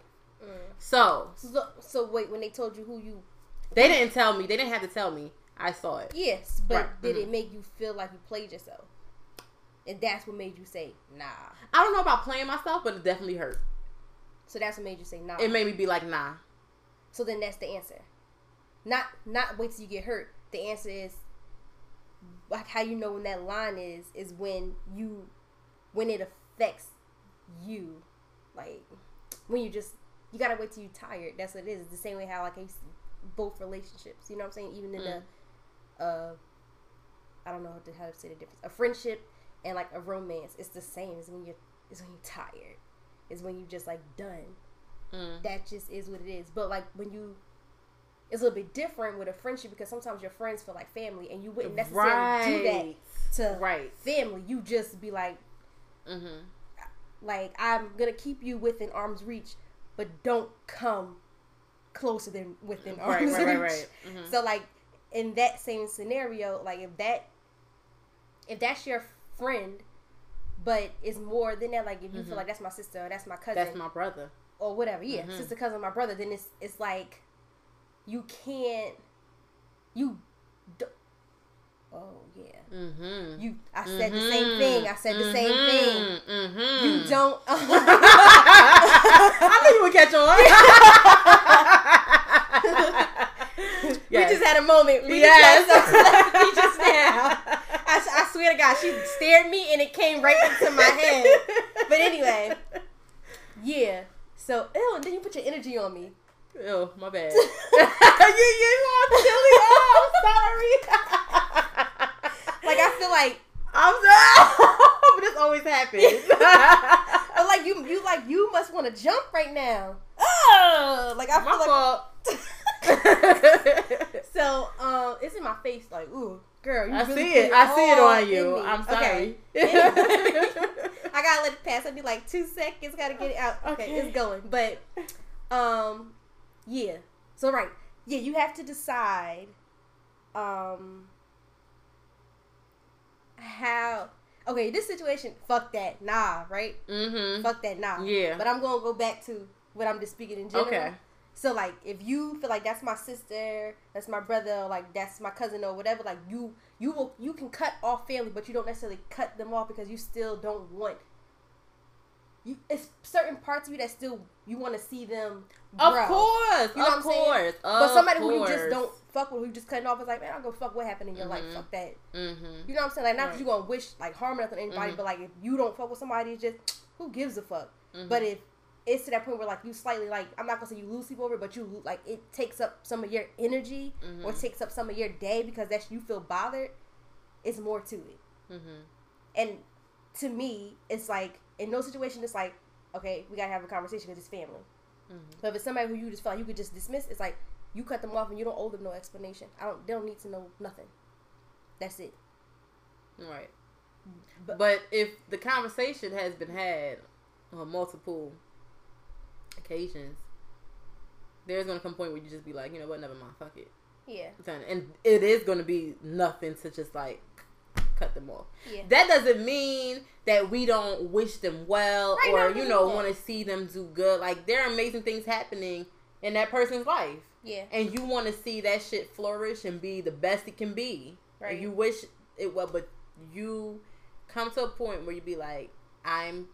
So So, so wait, when they told you who you, they didn't tell me, they didn't have to tell me. I saw it. yes, but Right, did mhm. it make you feel like you played yourself? and that's what made you say nah. I don't know about playing myself, but it definitely hurt. So that's what made you say nah. It made me be like, nah. so then that's the answer. Not not wait till you get hurt. The answer is like how you know when that line is is when you when it affects you. Like when you just you gotta wait till you're tired. That's what it is. It's the same way how like I used both relationships. You know what I'm saying? Even in Mm. a uh I don't know how to, how to say the difference. A friendship and like a romance, it's the same. It's when you're it's when you're tired. It's when you just like done. Mm. That just is what it is. But like when you it's a little bit different with a friendship because sometimes your friends feel like family and you wouldn't necessarily do that to Right. family. You just be like Mm-hmm. Like I'm gonna keep you within arm's reach, but don't come closer than within Right, arm's right, right, reach. right. Mhm. So like in that same scenario, like if that if that's your friend, but it's more than that, like if you Mhm. feel like that's my sister or that's my cousin That's my brother. or whatever, yeah, Mhm. sister, cousin, my brother, then it's it's like you can't you. Oh yeah, Mm-hmm. you. I said the same thing. I said the same thing. Mm-hmm. You don't. I knew you would catch on. We just had a moment. We Yes. just now. I, I swear to God, she stared me and it came right into my head. But anyway, yeah. So, ew, and then you put your energy on me. Ew, my bad. you you silly. Oh, I'm sorry. I feel like, I'm sorry. but this always happens. but like you, you like you must want to jump right now. Oh, like I feel My like. So, um, it's in my face. Like, ooh, girl, you I really see it. I see it on you. I'm Okay. sorry. I gotta let it pass. I'd be like two seconds. Gotta get it out. Okay, Okay. it's going. But, um, yeah. So right, yeah, you have to decide, um, how. Okay, this situation, fuck that, nah, right? mm-hmm. Fuck that, nah. Yeah. But I'm gonna go back to what I'm just speaking in general. Okay. So like, if you feel like that's my sister, that's my brother, or like that's my cousin or whatever, like you you will you can cut off family, but you don't necessarily cut them off because you still don't want. You, it's certain parts of you that still you want to see them. Of course. You know what I'm saying? course. But somebody who you just don't fuck with, who you just cutting off, is like, man, I don't give a fuck what happened in your life. Mhm. Fuck that. Mm-hmm. You know what I'm saying? Like, not Right. that you gonna wish like harm nothing on anybody, Mhm. but like if you don't fuck with somebody, it's just who gives a fuck. Mhm. But if it's to that point where like you slightly like I'm not gonna say you lose sleep over, it, but you like it takes up some of your energy or Mhm. takes up some of your day because that's you feel bothered. It's more to it, Mm-hmm. and to me, it's like in those situations, it's like okay, we gotta have a conversation because it's family. Mhm. But if it's somebody who you just feel like you could just dismiss, it's like you cut them off and you don't owe them no explanation. I don't. They don't need to know nothing. That's it. Right. But- But, if the conversation has been had on multiple occasions, there's gonna come a point where you just be like, you know what, never mind, fuck it. Yeah. And it is gonna be nothing to just like cut them off. Yeah. That doesn't mean that we don't wish them well Right, or you know want to see them do good. Like there are amazing things happening in that person's life, Yeah. and you want to see that shit flourish and be the best it can be. Right. And you wish it well, but you come to a point where you be like, I'm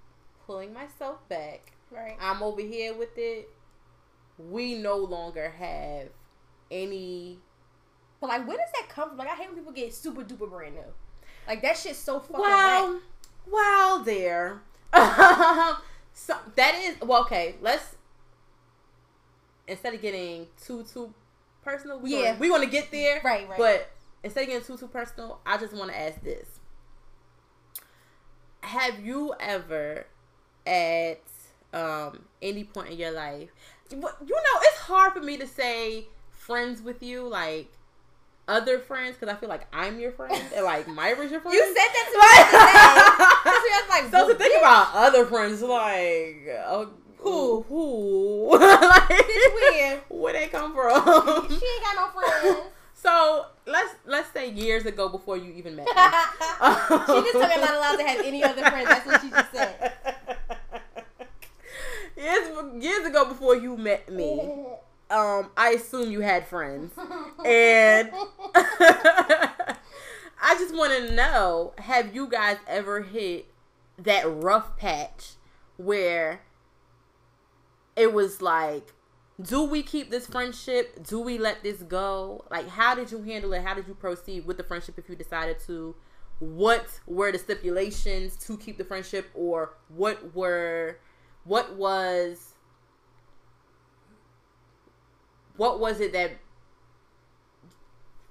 pulling myself back. Right. I'm over here with it. We no longer have any. But like, where does that come from? Like, I hate when people get super duper brand new. Like that shit's so fucking Well, whack. well, there. so that is well. Okay, let's instead of getting too too personal, we Yeah. gonna, we want to get there, Right, right. But instead of getting too too personal, I just want to ask this: Have you ever, at um any point in your life, you know, it's hard for me to say friends with you, like. Other friends, because I feel like I'm your friend, and like Myra's your friend. You said that to me today. That's why I was like, So to think bitch, about other friends, like uh, Who? who, like, where they come from? She ain't got no friends. so let's let's say years ago before you even met me. she just told me I'm not allowed to have any other friends. That's what she just said. years years ago before you met me, um, I assume you had friends, and I just want to know: Have you guys ever hit that rough patch where it was like, do we keep this friendship? Do we let this go? Like, how did you handle it? How did you proceed with the friendship if you decided to? What were the stipulations to keep the friendship, or what were, what was, what was it that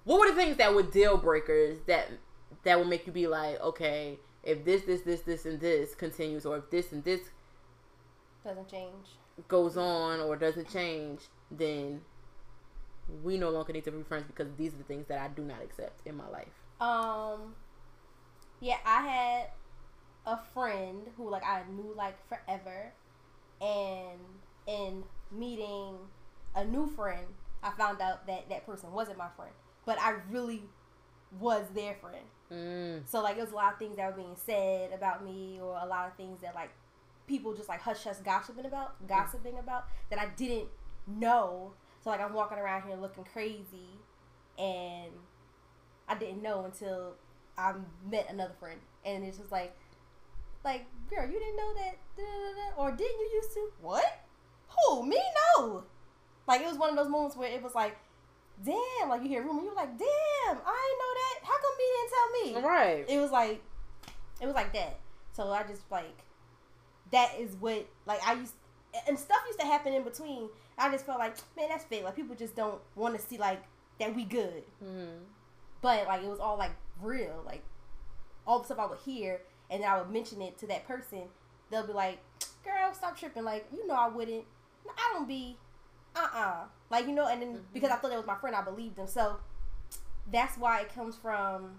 what were the things that were deal breakers that that would make you be like, okay, if this, this, this, this, and this continues, or if this and this Doesn't change. goes on or doesn't change, then we no longer need to be friends because these are the things that I do not accept in my life. Um, yeah, I had a friend who like I knew like forever, and in meeting a new friend, I found out that that person wasn't my friend, but I really was their friend. Mm. So like, it was a lot of things that were being said about me, or a lot of things that like people just like hush hush gossiping about, gossiping about that I didn't know. So like, I'm walking around here looking crazy, and I didn't know until I met another friend, and it's just like, like, girl, you didn't know that, or didn't you used to? What? Who? Me? No. Like it was one of those moments where it was like, damn, like you hear a rumor, you're like, damn, I didn't know that. How come me didn't tell me? Right. It was like, it was like that. So I just like, that is what like I used, and stuff used to happen in between. I just felt like, man, that's fake. Like people just don't want to see like that we good. Mm-hmm. But like it was all like real, like all the stuff I would hear, and then I would mention it to that person. They'll be like, "Girl, stop tripping!" Like you know I wouldn't. I don't be. Uh uh Like you know, and then because I thought that was my friend, I believed them. So that's why it comes from.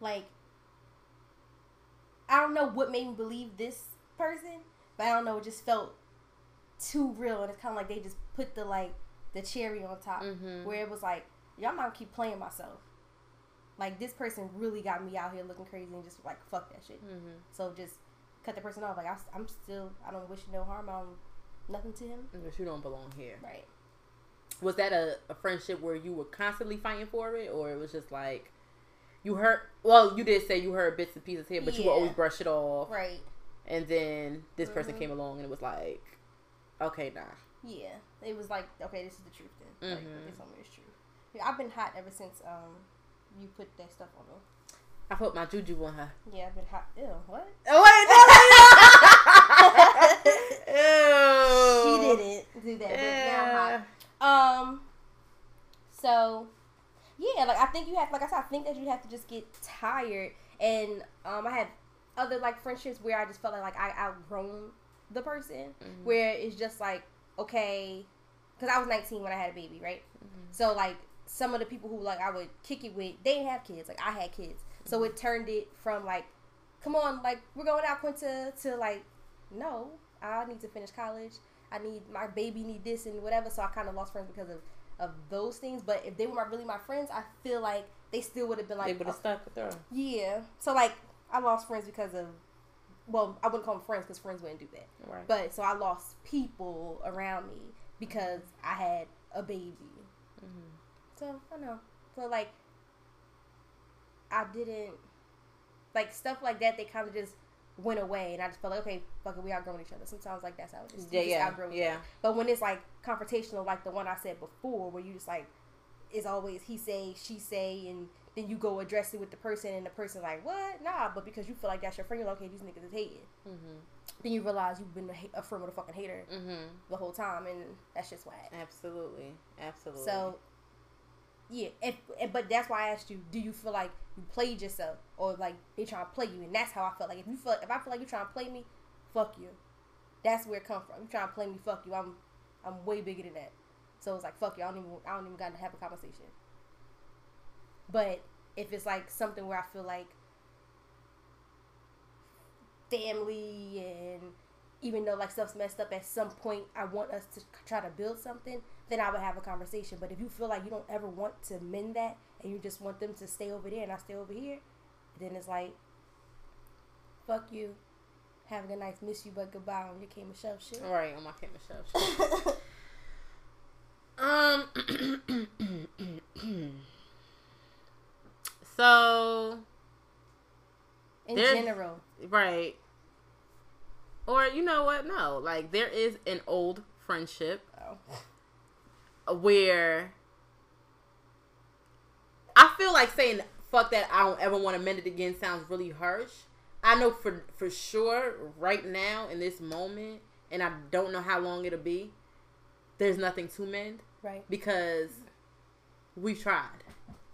Like I don't know what made me believe this person, but I don't know. It just felt too real, and it's kind of like they just put the like the cherry on top, Mhm. where it was like, y'all might keep playing myself. Like this person really got me out here looking crazy and just like fuck that shit. Mm-hmm. So just cut the person off. Like I, am still, I don't wish no harm on nothing to him. But you don't belong here. Right. Was that a, a friendship where you were constantly fighting for it, or it was just like you heard? Well, you did say you heard bits and pieces here, but you would always brush it off. Right. And then this person Mhm. came along and it was like, okay, nah. Yeah. It was like, okay, this is the truth then. Like, Mhm. they told me it's true. Yeah, I've been hot ever since um you put that stuff on me. I put my juju on her. Yeah, I've been hot. Ew, what? Oh wait, no, she didn't do that. But now Um. So, yeah, like I think you have, like I said, I think that you have to just get tired. And um, I had other like friendships where I just felt like, like I outgrown the person, Mhm. where it's just like okay, because I was 19 when I had a baby, right? So like some of the people who like I would kick it with, they didn't have kids. Like I had kids, so it turned it from like, come on, like we're going out Quinta to like, no, I need to finish college. I need my baby need this and whatever. So I kind of lost friends because of of those things. But if they were my, really my friends, I feel like they still would have been they like, would have oh, stuck with her. yeah. So like I lost friends because of, well, I wouldn't call them friends because friends wouldn't do that. Right. But so I lost people around me because I had a baby. Mhm. So I know. So like, I didn't like stuff like that. They kind of just went away, and I just felt like, okay, fuck it, we outgrown each other. Sometimes like that's how it is. Yeah, yeah, outgrow each yeah. But when it's like confrontational, like the one I said before, where you just like, it's always he say, she say, and then you go address it with the person, and the person like, what? Nah, but because you feel like that's your friend, you're like, okay, these niggas is hating. Mhm. Then you realize you've been a, ha- a friend with a fucking hater Mhm. the whole time, and that's just whack. Absolutely. Absolutely. So, yeah, but that's why I asked you: Do you feel like you played yourself, or like they trying to play you? And that's how I felt. Like if you feel, if I feel like you're trying to play me, fuck you. That's where it come from. You trying to play me? Fuck you. I'm, I'm way bigger than that. So it's like fuck you. I don't even, I don't even got to have a conversation. But if it's like something where I feel like family and even though like stuff's messed up at some point i want us to try to build something then i would have a conversation but if you feel like you don't ever want to mend that and you just want them to stay over there and i stay over here then it's like fuck you have a good night miss you but goodbye on your K Michelle shit All right, on my Kim Michelle shit. um, So In general. right. Or you know what? No, like there is an old friendship Oh. Where I feel like saying fuck that I don't ever want to mend it again sounds really harsh. I know for for sure right now in this moment and I don't know how long it'll be. There's nothing to mend Right. because we tried.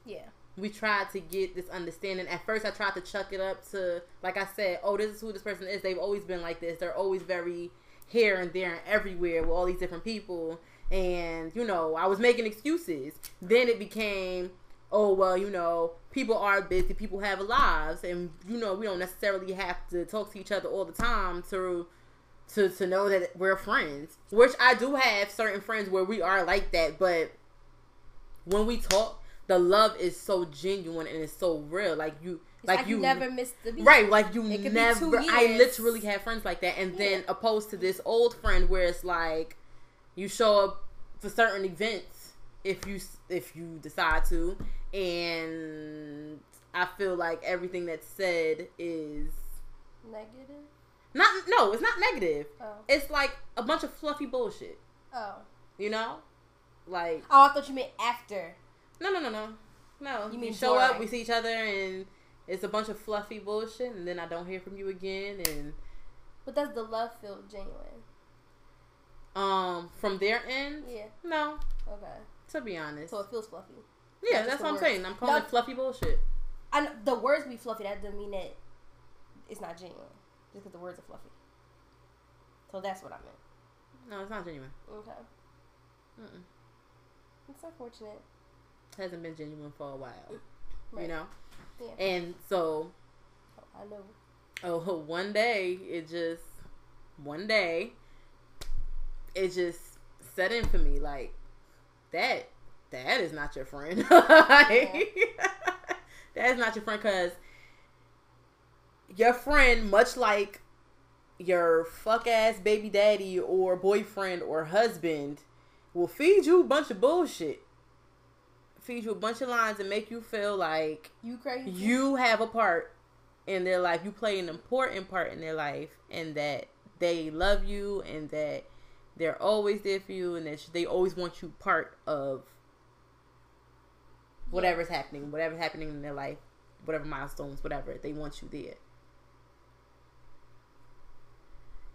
Yeah. We tried to get this understanding. At first, I tried to chuck it up to, like I said, oh, this is who this person is. They've always been like this. They're always very here and there and everywhere with all these different people. And, you know, I was making excuses. Then it became, oh, well, you know, people are busy. People have lives. And, you know, we don't necessarily have to talk to each other all the time to. To, to know that we're friends, which I do have certain friends where we are like that, but when we talk, the love is so genuine and it's so real. Like you, like, like, you, never missed the beat. right? Like you It could be never. I literally have friends like that, and then opposed to this old friend where it's like you show up for certain events if you if you decide to, and I feel like everything that's said is Negative. not. No, it's not negative. Oh. It's like a bunch of fluffy bullshit. Oh. You know, like Oh, I thought you meant after. No, no, no, no, no. You mean show up, we see each other, and it's a bunch of fluffy bullshit, and then I don't hear from you again, and But does the love feel genuine? Um, from their end, Yeah. no. Okay. To be honest, So it feels fluffy. yeah, just that's what I'm words. saying. I'm calling No. it fluffy bullshit. I know, the words be fluffy. That doesn't mean that it's not genuine. Just because the words are fluffy. So that's what I meant. No, it's not genuine. Okay. Mm-mm. It's unfortunate. hasn't been genuine for a while, you know. Yeah. And so, I know. oh, one day it just, one day, it just set in for me like that. That is not your friend. Like, that is not your friend because your friend, much like your fuck ass baby daddy or boyfriend or husband, will feed you a bunch of bullshit. Feed you a bunch of lines and make you feel like You crazy? you have a part in their life. You play an important part in their life, and that they love you, and that they're always there for you, and that they always want you part of whatever's happening, whatever's happening in their life, whatever milestones, whatever. They want you there.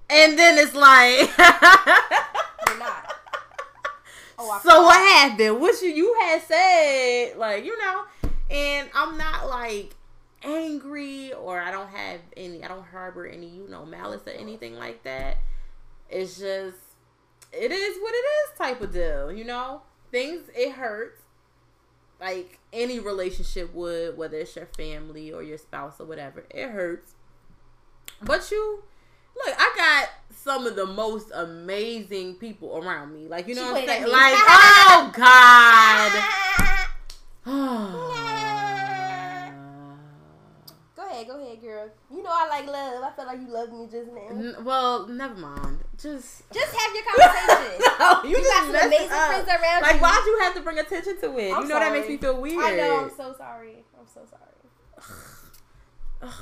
And then it's like, You're not. Oh, so what happened? What you you had said, like you know, and I'm not like angry or I don't have any, I don't harbor any, you know, malice or anything like that. It's just, it is what it is type of deal, you know. Things it hurts, like any relationship would, whether it's your family or your spouse or whatever. It hurts, but you. Look, I got some of the most amazing people around me. Like, you know She what I'm saying? Like, oh God. Go ahead, go ahead, girl. You know I like love. I feel like you love me just now. N- well, never mind. Just Just have your conversation. no, you, You just got some amazing friends around Like, you. why'd you have to bring attention to it? I'm you know that makes me feel weird. I know. I'm so sorry. I'm so sorry.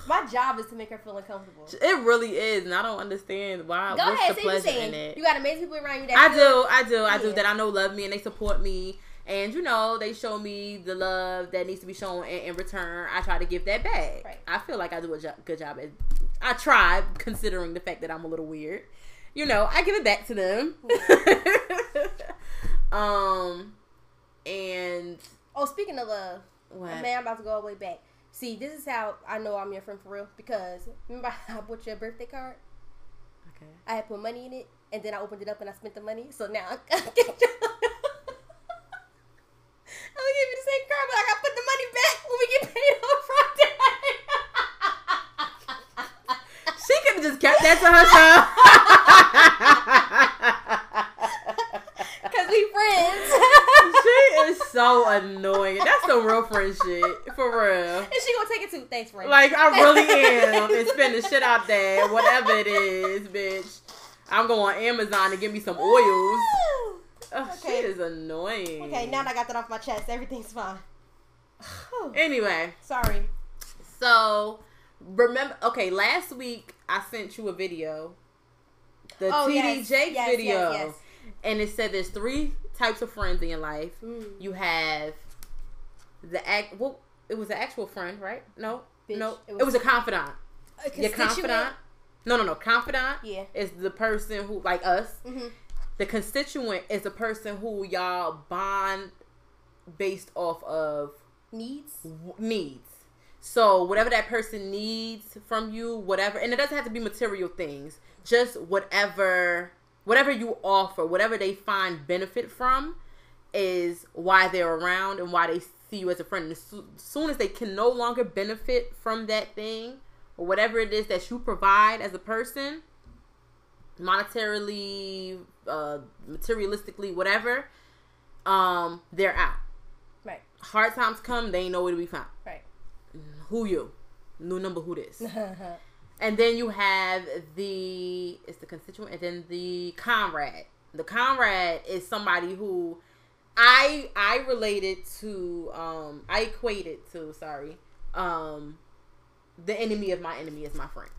My job is to make her feel uncomfortable. It really is, and I don't understand why. Go what's ahead, the say what you're pleasure in it? You got amazing people around you that I do, I do, I do. That I know love me and they support me, and you know they show me the love that needs to be shown, and in return, I try to give that back. Right. I feel like I do a jo- good job. At, I try, considering the fact that I'm a little weird. You know, I give it back to them. um, and Oh, speaking of love, what? man, I'm about to go all the way back. See, this is how I know I'm your friend for real. Because remember I bought you a birthday card? Okay. I had put money in it, and then I opened it up and I spent the money. So now Gonna give you the same card, but I gotta put the money back when we get paid on Friday. She could have just kept that to herself. Cause we friends. she is so annoying. That's some real friend shit. For real. and she gonna take it too. Thanks, friend. Like I really am and spend the shit out there, whatever it is, bitch. I'm going on Amazon to get me some oils. Okay. She is annoying. Okay, now that I got that off my chest, everything's fine. Anyway, Sorry. so remember, okay, last week I sent you a video, the Oh, TD yes, yes, video, yes, and it said there's three types of friends in your life. Mm. You have the act. Well, it was an actual friend, right? No, Bitch, no, it it was- was, a confidant. A Your confidant. No, no, no. Confidant Yeah. is the person who, like us. Mhm. The constituent is a person who y'all bond based off of needs. w- needs. So whatever that person needs from you, whatever, and it doesn't have to be material things. Just whatever, whatever you offer, whatever they find benefit from, is why they're around and why they see you as a friend. And as soon as they can no longer benefit from that thing or whatever it is that you provide as a person, monetarily, uh, materialistically, whatever, um, they're out. Right. Hard times come, they ain't nowhere to be found. Right. Who you? New number who this? and then you have the it's the constituent and then the comrade. The comrade is somebody who I I related to um I equated to sorry um the enemy of my enemy is my friend.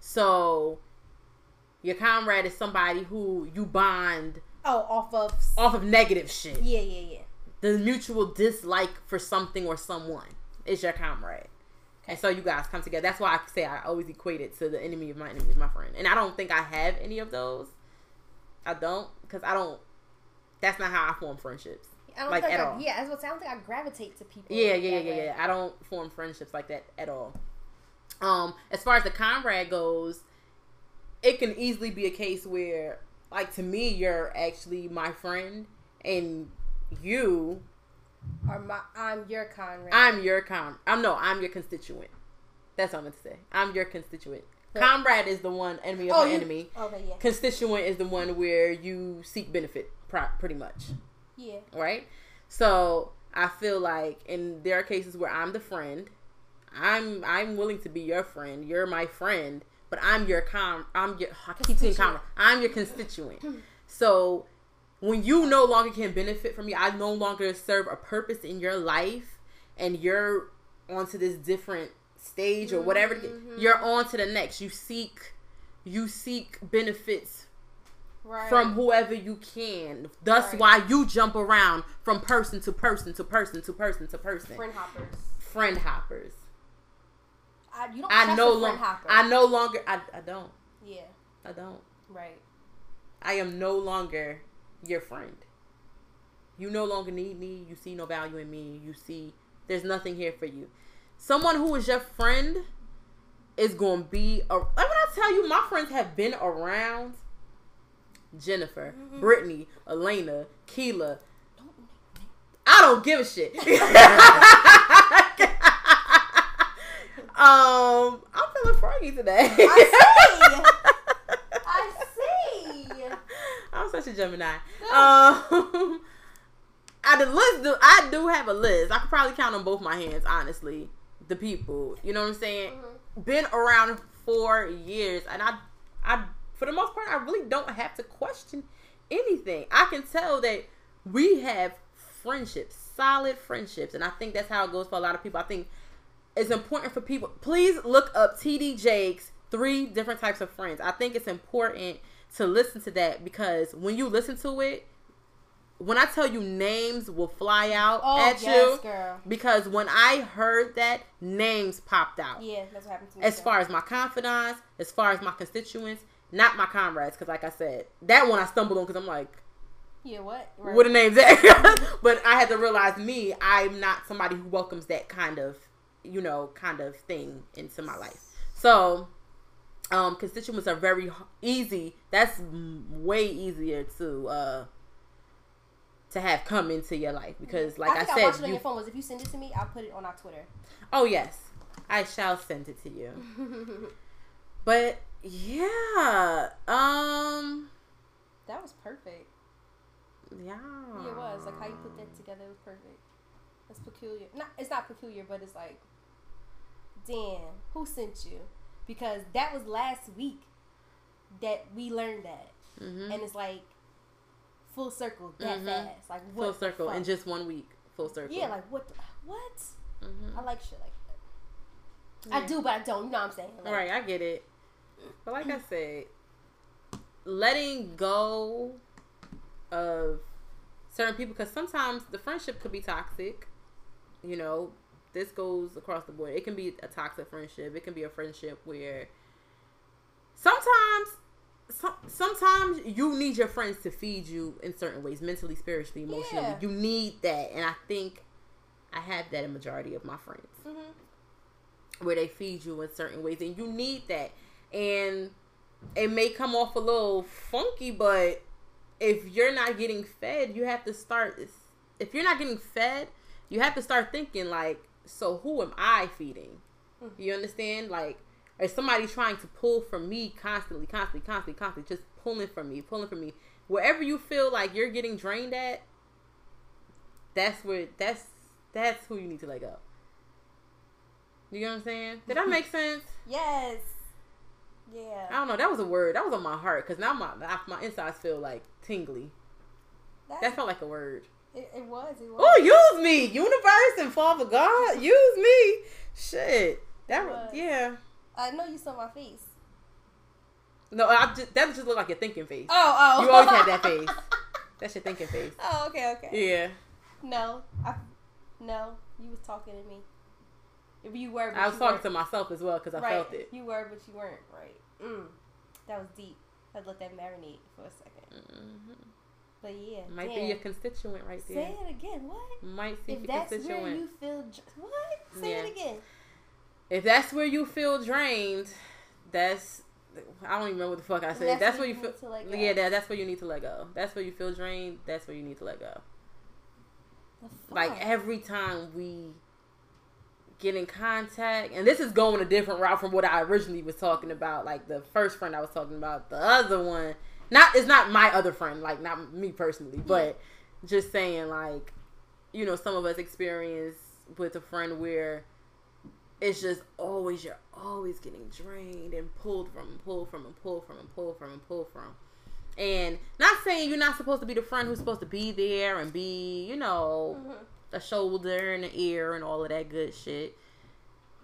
So your comrade is somebody who you bond Oh, off of. off of negative shit. Yeah, yeah, yeah. The mutual dislike for something or someone is your comrade. And so you guys come together. That's why I say I always equate it to the enemy of my enemy is my friend. And I don't think I have any of those. I don't because I don't. That's not how I form friendships. I don't like think at I, all. Yeah, that's what sounds like. I gravitate to people. Yeah, yeah, yeah, yeah, way. yeah. I don't form friendships like that at all. Um, as far as the comrade goes, it can easily be a case where, like, to me, you're actually my friend, and you, are my, I'm your comrade. I'm your com. I'm no, I'm your constituent. That's what I meant to say. I'm your constituent. Comrade is the one enemy of Oh, my you- enemy. Okay, yeah. Constituent is the one where you seek benefit, pretty much. Yeah. right? So I feel like, and there are cases where I'm the friend. I'm I'm willing to be your friend. You're my friend, but I'm your com. I'm your. I keep saying com. I'm your constituent. So when you no longer can benefit from me, I no longer serve a purpose in your life, and you're onto this different stage or whatever. Mm-hmm. You're on to the next. You seek, you seek benefits Right. from whoever you can. Thus, Right. why you jump around from person to person to person to person to person. friend hoppers. Friend hoppers. I, you don't I no longer. I no longer. I, I don't. Yeah. I don't. Right. I am no longer your friend. You no longer need me. You see no value in me. You see there's nothing here for you. Someone who is your friend is going to be. A, when I tell you, my friends have been around. Jennifer, mm-hmm. Brittany, Elena, Keela. I don't give a shit. um, I'm feeling froggy today. I see. I see. I'm such a Gemini. Um, I the list. Do, I do have a list. I could probably count on both my hands. Honestly, the people. You know what I'm saying? Been around for years, and I, I for the most part, I really don't have to question anything. I can tell that we have friendships, solid friendships, and I think that's how it goes for a lot of people. I think it's important for people. Please look up TD Jakes three different types of friends. I think it's important to listen to that because when you listen to it, when I tell you names will fly out Oh, at yes, you girl. because when I heard that names popped out. Yeah, that's what happened to me. As far as my confidants, as far as my constituents, not my comrades, because like I said, that one I stumbled on because I'm like, Yeah, what? Right. what the name's at? but I had to realize me, I'm not somebody who welcomes that kind of, you know, kind of thing into my life. So, um, constituents are very easy. That's way easier to uh to have come into your life because, like I I, think I, watched said, it on you. your phone. Was if you send it to me, I'll put it on our Twitter. Oh yes, I shall send it to you. but yeah, um, That was perfect. yeah, Yeah, it was like how you put that together was perfect. That's peculiar. Not it's not peculiar, but it's like, damn, who sent you? Because that was last week that we learned that, Mhm. and it's like full circle that Mhm. fast. Like full circle in just one week. Full circle. yeah, like what? The, what? Mhm. I like shit like that. I do, but I don't. You know what I'm saying? Like, Right, I get it. But like I said, letting go of certain people, because sometimes the friendship could be toxic. You know, this goes across the board. It can be a toxic friendship. It can be a friendship where sometimes. Some, sometimes you need your friends to feed you in certain ways, mentally, spiritually, emotionally. Yeah. You need that, and I think I have that in majority of my friends Mhm. where they feed you in certain ways and you need that and it may come off a little funky but if you're not getting fed you have to start if you're not getting fed you have to start thinking like so who am i feeding mm-hmm. you understand like is somebody trying to pull from me constantly constantly constantly constantly just pulling from me pulling from me wherever you feel like you're getting drained at that's where that's that's who you need to let go you know what I'm saying? Did that make sense? Yes. Yeah. I don't know. That was a word. That was on my heart because now my my insides feel like tingly. That's, That felt like a word. It, it was. It was. Oh, use me, universe and Father God, use me. Shit, that was yeah. I know you saw my face. No, I just that just look like your thinking face. Oh, oh. You always had that face. That's your thinking face. oh, okay, okay. Yeah, No, I, no, you was talking to me. If you were, I was talking weren't. to myself as well because I right. felt it. You were, but you weren't. Right. Mm. That was deep. I'd let that marinate for a 2nd Mhm. But yeah, Might damn. be your constituent right there. Say it again. What? Might see If that's where constituent. you feel what? Say Yeah. it again. if that's where you feel drained, that's I don't even remember what the fuck I said. That's That's, where where you you feel. need to let go. Yeah, that, that's where you need to let go. That's where you feel drained. That's where you need to let go. Like every time we get in contact, and this is going a different route from what I originally was talking about. Like the first friend I was talking about, the other one, not it's not my other friend, like not me personally, but just saying like, you know, some of us experience with a friend where it's just always you're always getting drained and pulled from and pulled from and pulled from and pulled from and pulled from. And not saying you're not supposed to be the friend who's supposed to be there and be, you know, mm-hmm. a shoulder and an ear and all of that good shit.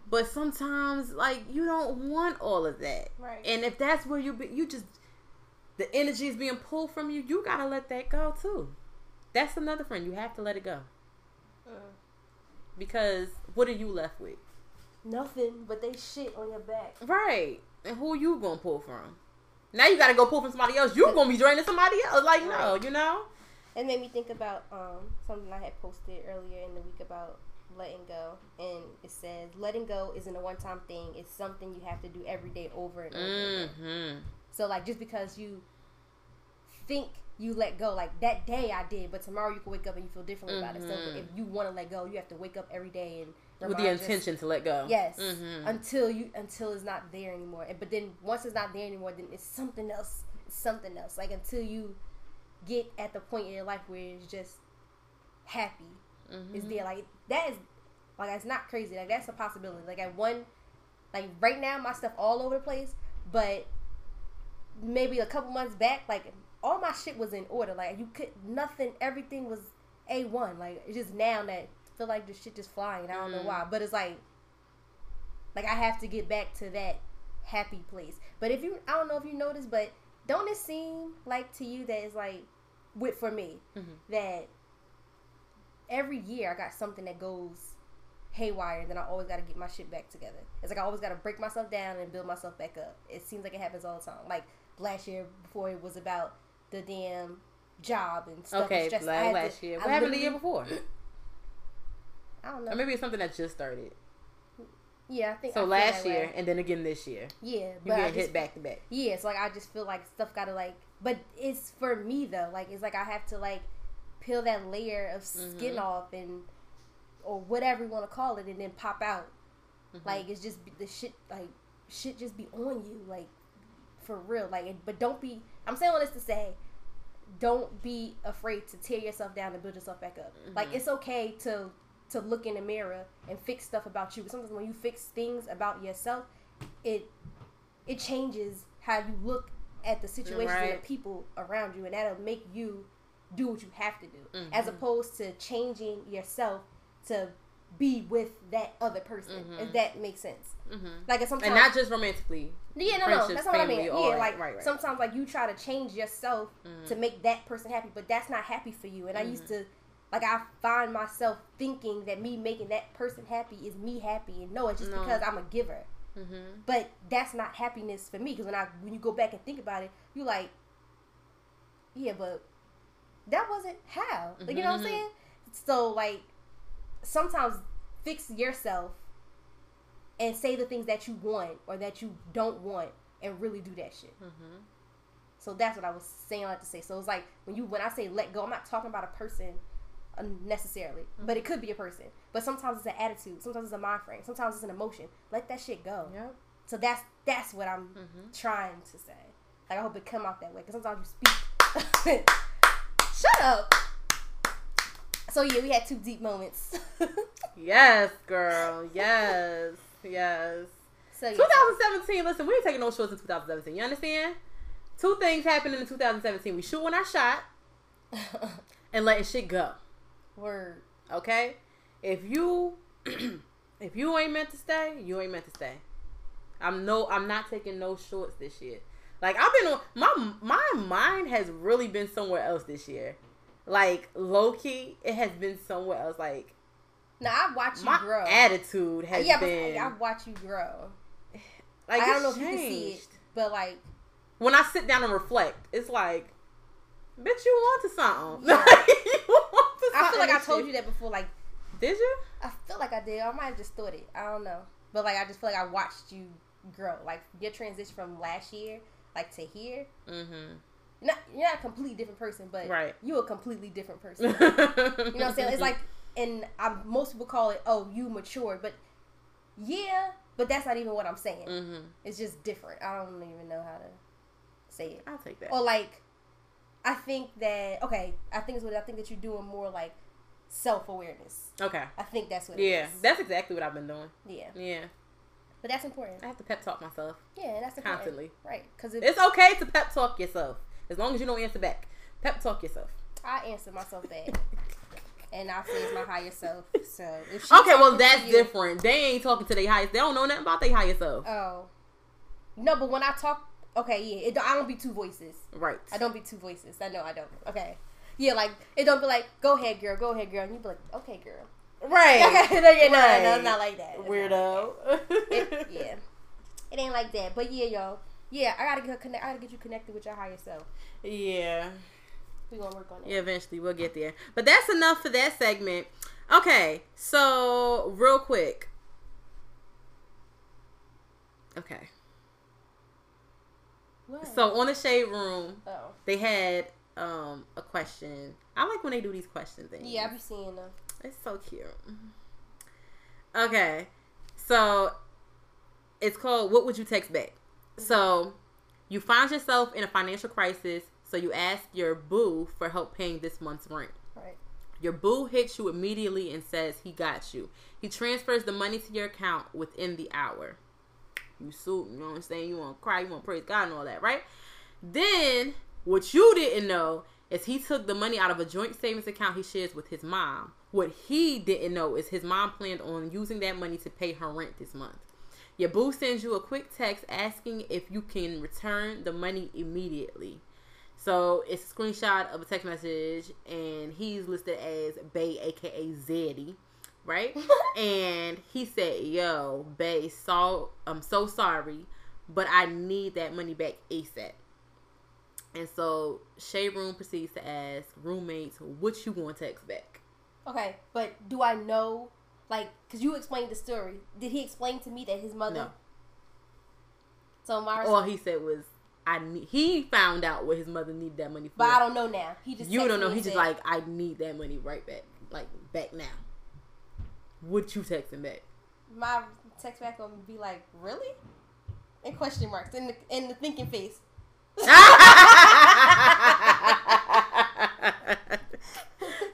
But sometimes, like, you don't want all of that. Right. And if that's where you be, you just the energy is being pulled from you, you gotta let that go too. That's another friend. You have to let it go Mm. because what are you left with? Nothing, but they shit on your back. Right. And who you gonna pull from? Now you gotta go pull from somebody else. You gonna be draining somebody else. Like no, you know. It made me think about um something I had posted earlier in the week about letting go, and it says letting go isn't a one-time thing. It's something you have to do every day, over and over. again. Mm-hmm. So like just because you think you let go, like that day I did, but tomorrow you can wake up and you feel differently about it. So Mhm. if you want to let go, you have to wake up every day and With the intention to let go. Yes, Mhm. until you until it's not there anymore. But then once it's not there anymore, then it's something else. It's something else. Like until you get at the point in your life where it's just happy. Mhm. It's there. Like that is like it's not crazy. Like that's a possibility. Like at one, like right now my stuff all over the place, but maybe a couple months back, like all my shit was in order. Like you could nothing. Everything was a one. Like it's just now that I feel like the shit just flying. I don't know Mm. why, but it's like like I have to get back to that happy place. But if you, I don't know if you noticed, but don't it seem like to you that it's like with for me Mhm. that every year I got something that goes haywire, and then I always got to get my shit back together. It's like I always got to break myself down and build myself back up. It seems like it happens all the time. Like last year, before it was about the damn job and stuff. Okay, and like had to- last year. I What happened the year before? I don't know. Or maybe it's something that just started. yeah, I think So feel last year and then again this year. Yeah, You but I get hit back to back. Yeah, so like I just feel like stuff gotta like, but it's for me though. Like it's like I have to like peel that layer of skin Mhm. off and or whatever you want to call it, and then pop out. Mhm. Like it's just the shit like shit just be on you like for real. Like but don't be. I'm saying all this to say. Don't be afraid to tear yourself down and build yourself back up. Like Mhm. it's okay to to look in the mirror and fix stuff about you. But sometimes when you fix things about yourself, it it changes how you look at the situations and the people around you, and that'll make you do what you have to do, as Mhm. opposed to changing yourself to be with that other person. If that makes sense. Like if sometimes Mm-hmm. and not just romantically. yeah, no, no, that's not what I mean. Yeah, all like Right, right. sometimes like you try to change yourself to make that person happy, but that's not happy for you. And I used Mm-hmm. to like I find myself thinking that me making that person happy is me happy, and no, it's just No. because I'm a giver. Mm-hmm. But that's not happiness for me because when I when you go back and think about it, you're like, yeah, but that wasn't how. Like, you know what I'm Mhm. saying? So like sometimes fix yourself and say the things that you want or that you don't want and really do that shit. Mm-hmm. So that's what I was saying. I like to say. So it's like when you when I say let go, I'm not talking about a person necessarily, but it could be a person. But sometimes it's an attitude. Sometimes it's a mind frame. Sometimes it's an emotion. Let that shit go. Yep. So that's that's what I'm Mhm. trying to say. Like I hope it come out that way because sometimes you speak. Shut up. So yeah, we had two deep moments. Yes, girl. Yes. Yes. so yeah. 2017. Listen, we ain't taking no shorts in 2017. You understand? Two things happened in 2017. We shoot when I shot and letting shit go. Word. Okay? If you if you ain't meant to stay, you ain't meant to stay. I'm no I'm not taking no shorts this year. Like I've been on my my mind has really been somewhere else this year. Like low key, it has been somewhere else. Like Now I watch you my grow. attitude has yeah, been but I watch you grow. like I don't know if you can see it, changed. but like When I sit down and reflect, it's like, bitch, you want to something. Yeah. Like, you want to I feel like I told you that before. Like Did you? I feel like I did. I might have just thought it. I don't know. But like I just feel like I watched you grow. Like your transition from last year, like to here. Mm-hmm. Not you're not a completely different person, but Right. you a completely different person. you know what I'm saying? It's like, and I, most people call it, oh, you matured, but yeah, but that's not even what I'm saying. Mm-hmm. It's just different. I don't even know how to say it. I'll take that. Or like, I think that okay, I think it's what I think that you're doing more like self awareness. okay. I think that's what. Yeah, It is. that's exactly what I've been doing. yeah, Yeah, but that's important. I have to pep talk myself. Yeah, that's important. Constantly. right? Because It's okay to pep talk yourself as long as you don't answer back. Pep talk yourself. I answer myself back, and I say it's my higher self. So if Okay, well that's you- different. They ain't talking to their highest. They don't know nothing about their higher self. Oh, no, but when I talk, okay, yeah, it, I don't be two voices. right. I don't be two voices. I know I don't. Okay. Yeah, like it don't be like, go ahead, girl, go ahead, girl, and you be like, okay, girl. Right. Okay, no, no, Right. no, it's not like that. It's Weirdo. like that. It- yeah, it ain't like that. But yeah, yo, yeah, I gotta get her connect. I gotta get you connected with your higher self. yeah. We gonna work on that. Yeah, eventually we'll get there. But that's enough for that segment. Okay, so real quick. Okay. What? So on the shade room, oh, they had um a question. I like when they do these question things. yeah, I be seeing them. It's so cute. Okay. So it's called What Would You Text Back? So you find yourself in a financial crisis, so you ask your boo for help paying this month's rent. Right. Your boo hits you immediately and says he got you. He transfers the money to your account within the hour. You suit, you know what I'm saying? You want to cry, you want to praise God and all that, right? Then, what you didn't know is he took the money out of a joint savings account he shares with his mom. What he didn't know is his mom planned on using that money to pay her rent this month. Your boo sends you a quick text asking if you can return the money immediately. So it's a screenshot of a text message, and he's listed as Bay, aka Zeddy, right? and he said, "Yo, Bay, so I'm so sorry, but I need that money back ASAP." And so Shade Room proceeds to ask roommates, "What you want to text back?" Okay, but do I know, like, because you explained the story? Did he explain to me that his mother? No. So my All he said was, "I need." He found out what his mother needed that money for. but I don't know now. He just you don't know. He's just like, "I need that money right back, like back now." Would you text him back? my text back gonna be like, really? And question marks in the in the thinking face.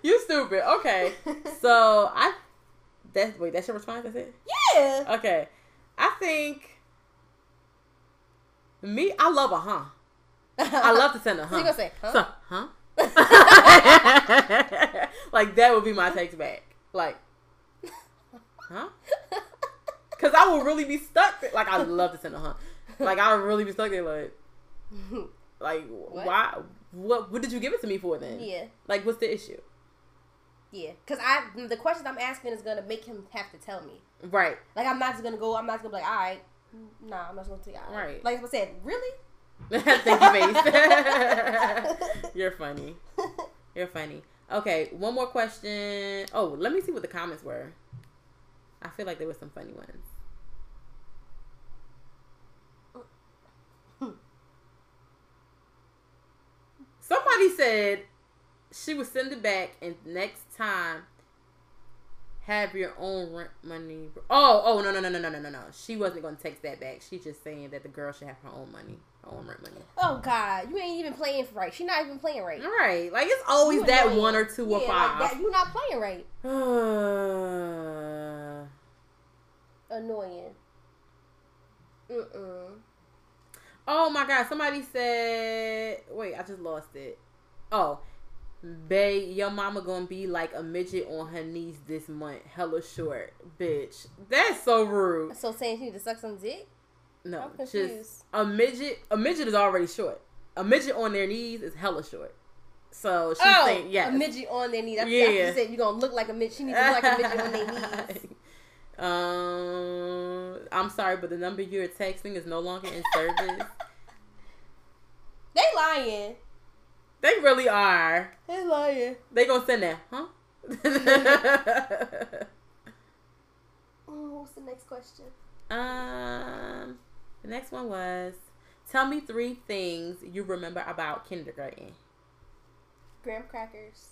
you stupid. Okay, so I. That's wait. That's your response. That's it. Yeah. Okay, I think me. I love a huh. I love to send a huh. You gonna say, huh? So, huh? like that would be my text back. Like, huh? Because I will really be stuck. There. Like I love to send a huh. Like I would really be stuck there. Like, like why? What? What did you give it to me for then? Yeah. Like, what's the issue? Yeah, because I the questions I'm asking is gonna make him have to tell me. Right. Like I'm not just gonna go. I'm not gonna be like, all right, nah, I'm not gonna tell you. All right. Right. Like I said, really? Thank you, face. You're funny. You're funny. Okay, one more question. Oh, let me see what the comments were. I feel like there were some funny ones. Somebody said she would send it back, and next time have your own rent money. Oh, oh no, no, no, no, no, no, no, no. She wasn't gonna text that back. She just saying that the girl should have her own money, her own rent money. Oh God, you ain't even playing right. She not even playing right. Right, like it's always You that annoying. one or two or Yeah, five. Like that, you not playing right. Uh, Annoying. Mm-mm. oh my god, somebody said. Wait, I just lost it. Oh, babe, your mama gonna be like a midget on her knees this month. Hella short, bitch. That's so rude. So saying she need to suck some dick? No, I'm just a midget. A midget is already short. A midget on their knees is hella short. So she's oh, saying, yes. a midget on their knees. That's Yeah. yeah. You said you gonna look like a midget. She needs to look like a midget on their knees. Um, I'm sorry, but the number you're texting is no longer in service. They lying. They really are. They lying. They gonna send that, huh? Oh, what's the next question? um, the next one was, tell me three things you remember about kindergarten. Graham crackers.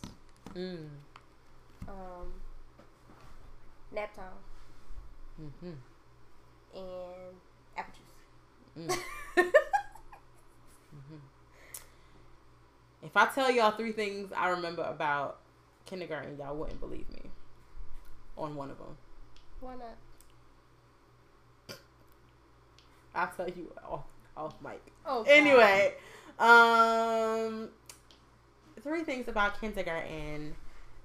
Mm. Um, nap time Mm-hmm. and apple juice. Mm. If I tell y'all three things I remember about kindergarten, y'all wouldn't believe me. On one of them, Why not? I'll tell you off off mic. Oh. God. Anyway, um, three things about kindergarten.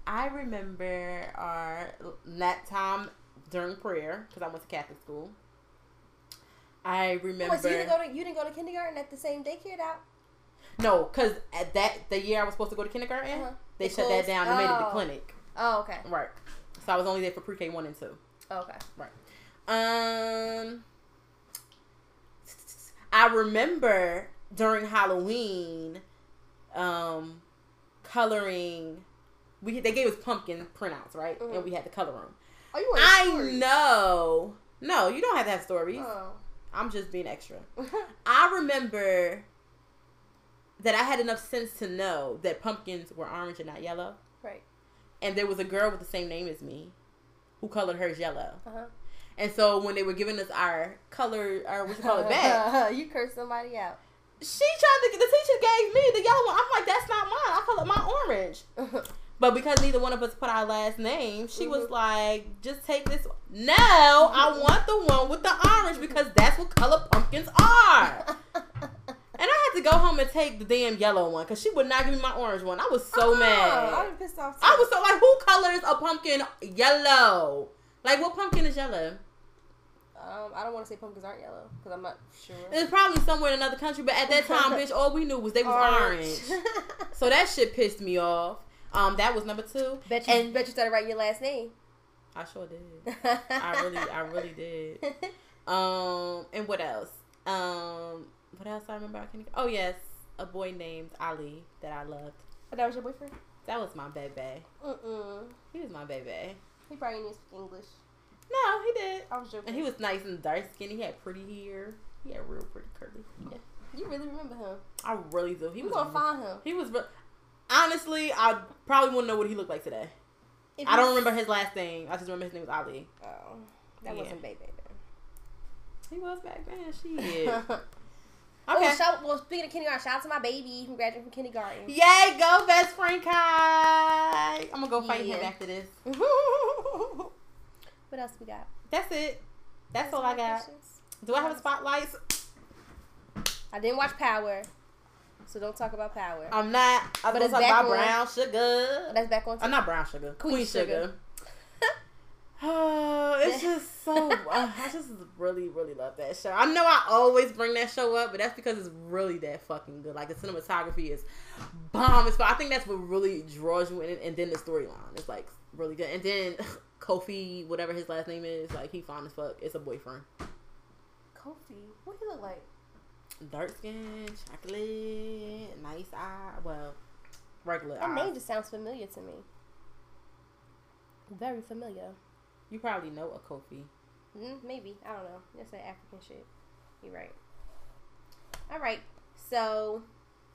I remember our nap time during prayer because I went to Catholic school. I remember. Wait, so you didn't go to you didn't go to kindergarten at the same daycare out? No, because at that the year I was supposed to go to kindergarten, Uh-huh. they, They shut that down and made it the Oh. clinic. Oh, okay. Right. So I was only there for pre K one and two. Oh, okay. Right. Um, I remember during Halloween, um, coloring. We they gave us pumpkin printouts, right? Mhm. And we had to color them. Oh, you I stories? know. No, you don't have to have stories. Oh. I'm just being extra. I remember that I had enough sense to know that pumpkins were orange and not yellow. right. And there was a girl with the same name as me who colored hers yellow. Uh huh. And so when they were giving us our color, or what you call it back, you cursed somebody out. she tried to. The teacher gave me the yellow one. I'm like, that's not mine. I colored my orange. But because neither one of us put our last name, she was Mm-hmm. like, just take this. one." No, I want the one with the orange because that's what color pumpkins are. Had to go home and take the damn yellow one because she would not give me my orange one. I was so Oh, mad. I was pissed off. Too. I was so like, who colors a pumpkin yellow? Like, what pumpkin is yellow? Um, I don't want to say pumpkins aren't yellow because I'm not sure. It's probably somewhere in another country, but at that time, bitch, all we knew was they was orange. So that shit pissed me off. Um, that was number two. bet you, and bet you started writing your last name. I sure did. I really, I really did. Um, and what else? Um, what else I remember? I can. Oh yes, a boy named Ali that I loved. But that was your boyfriend? That was my baby. Mm-mm. He was my baby. He probably didn't speak English. No, he did. I was joking. And he was nice and dark skinny. He had pretty hair. He had real pretty curly. Yeah, You really remember him? I really do. He was. gonna find him? He was. Re- Honestly, I probably wouldn't know what he looked like today. If I don't remember his last name. I just remember his name was Ali. Oh, that Yeah. wasn't baby. He was back then. Shit. Oh, okay. Okay. Oh, shout, well, speaking of kindergarten, shout out to my baby who graduated from kindergarten. Yay, go best friend Kai. I'm gonna go fight him after this. what else we got? That's it. That's all I got. questions? Do I have a spotlight? I didn't watch Power, so don't talk about Power. I'm not. I'm But gonna it's talk back about on. brown sugar. That's back on. Uh, I'm not brown sugar. Queen, Queen sugar. sugar. Oh, it's just so. uh, I just really, really love that show. I know I always bring that show up, but that's because it's really that fucking good. Like the cinematography is bomb. It's, I think that's what really draws you in, and then the storyline is like really good. And then Kofi, whatever his last name is, like he fine as fuck. It's a boyfriend. Kofi, what do he look like? Dark skin, chocolate, nice eye. Well, regular That name just sounds familiar to me. Very familiar. You probably know a Kofi. Mm, maybe I don't know. That's that African shit. You're right. All right. So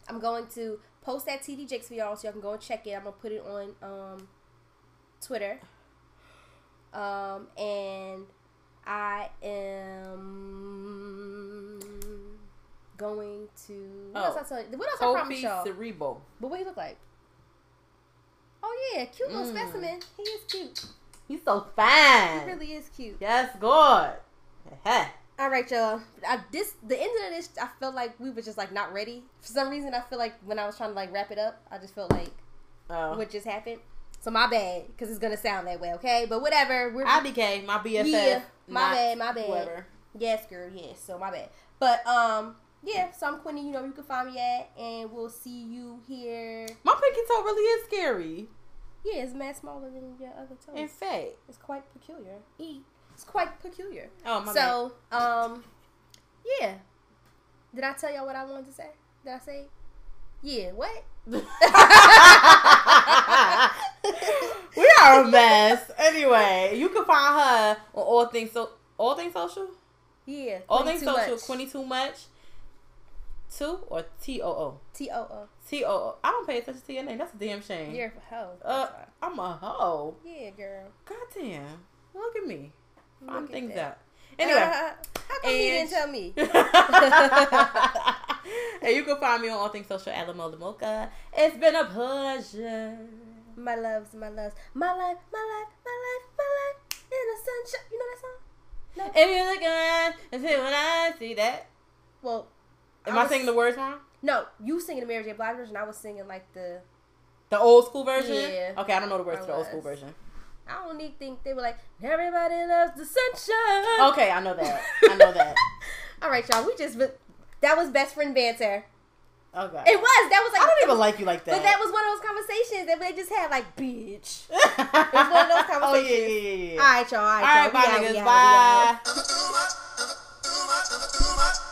I'm going to post that TD Jakes for y'all, so y'all can go and check it. I'm gonna put it on um, Twitter. Um, and I am going to. What Oh. else I tell you? What else I promised Kofi y'all? Siriboe. But what he look like? Oh yeah, cute little Mm. specimen. He is cute. He's so fine. He really is cute. Yes, good. All right, y'all. I, this the end of this. I felt like we were just like not ready for some reason. I feel like when I was trying to like wrap it up, I just felt like Oh. what just happened. So my bad, because it's gonna sound that way. Okay, but whatever. We're IDK, my BFF. yeah, my bad, my bad. Whoever. Yes, girl. Yes. So my bad. But um, yeah. So I'm Quinny. You know you can find me at, and we'll see you here. My pinky toe really is scary. Yeah, it's mad smaller than your other toes. In fact. It's quite peculiar. E. It's quite peculiar. Oh, my so, um, yeah. Did I tell y'all what I wanted to say? Did I say? Yeah. What? we are a mess. Anyway, you can find her on all things so all things social. Yeah. All things social. Much. Quinny too much. Two or T O O. T O O. T O. I don't pay attention to your name. That's a damn shame. You're a hoe. Uh, I'm a hoe. Yeah, girl. Goddamn. Look at me. Find Look things that. out. Anyway. How come you didn't tell me? hey, you can find me on all things social at Lamola Mocha. It's been a pleasure. my loves, my loves, my life, my life, my life, my life in the sunshine. You know that song? No. If you look on and see when I see that. Well, Am I I, was- singing the words wrong? No. You singing the Mary J. Blige version. I was singing like the. The old school version? Yeah. Okay, I don't know the words to the old school version. I don't even think they were like everybody loves the sunshine. Okay, I know that. I know that. All right, y'all. We just that was best friend banter. Okay. It was. That was like I don't even was- like you like that. But that was one of those conversations that they just had like, bitch. It was one of those conversations. oh, yeah, yeah, yeah, yeah. All right, y'all. All right, All right, y'all. bye, We out, we niggas. Bye.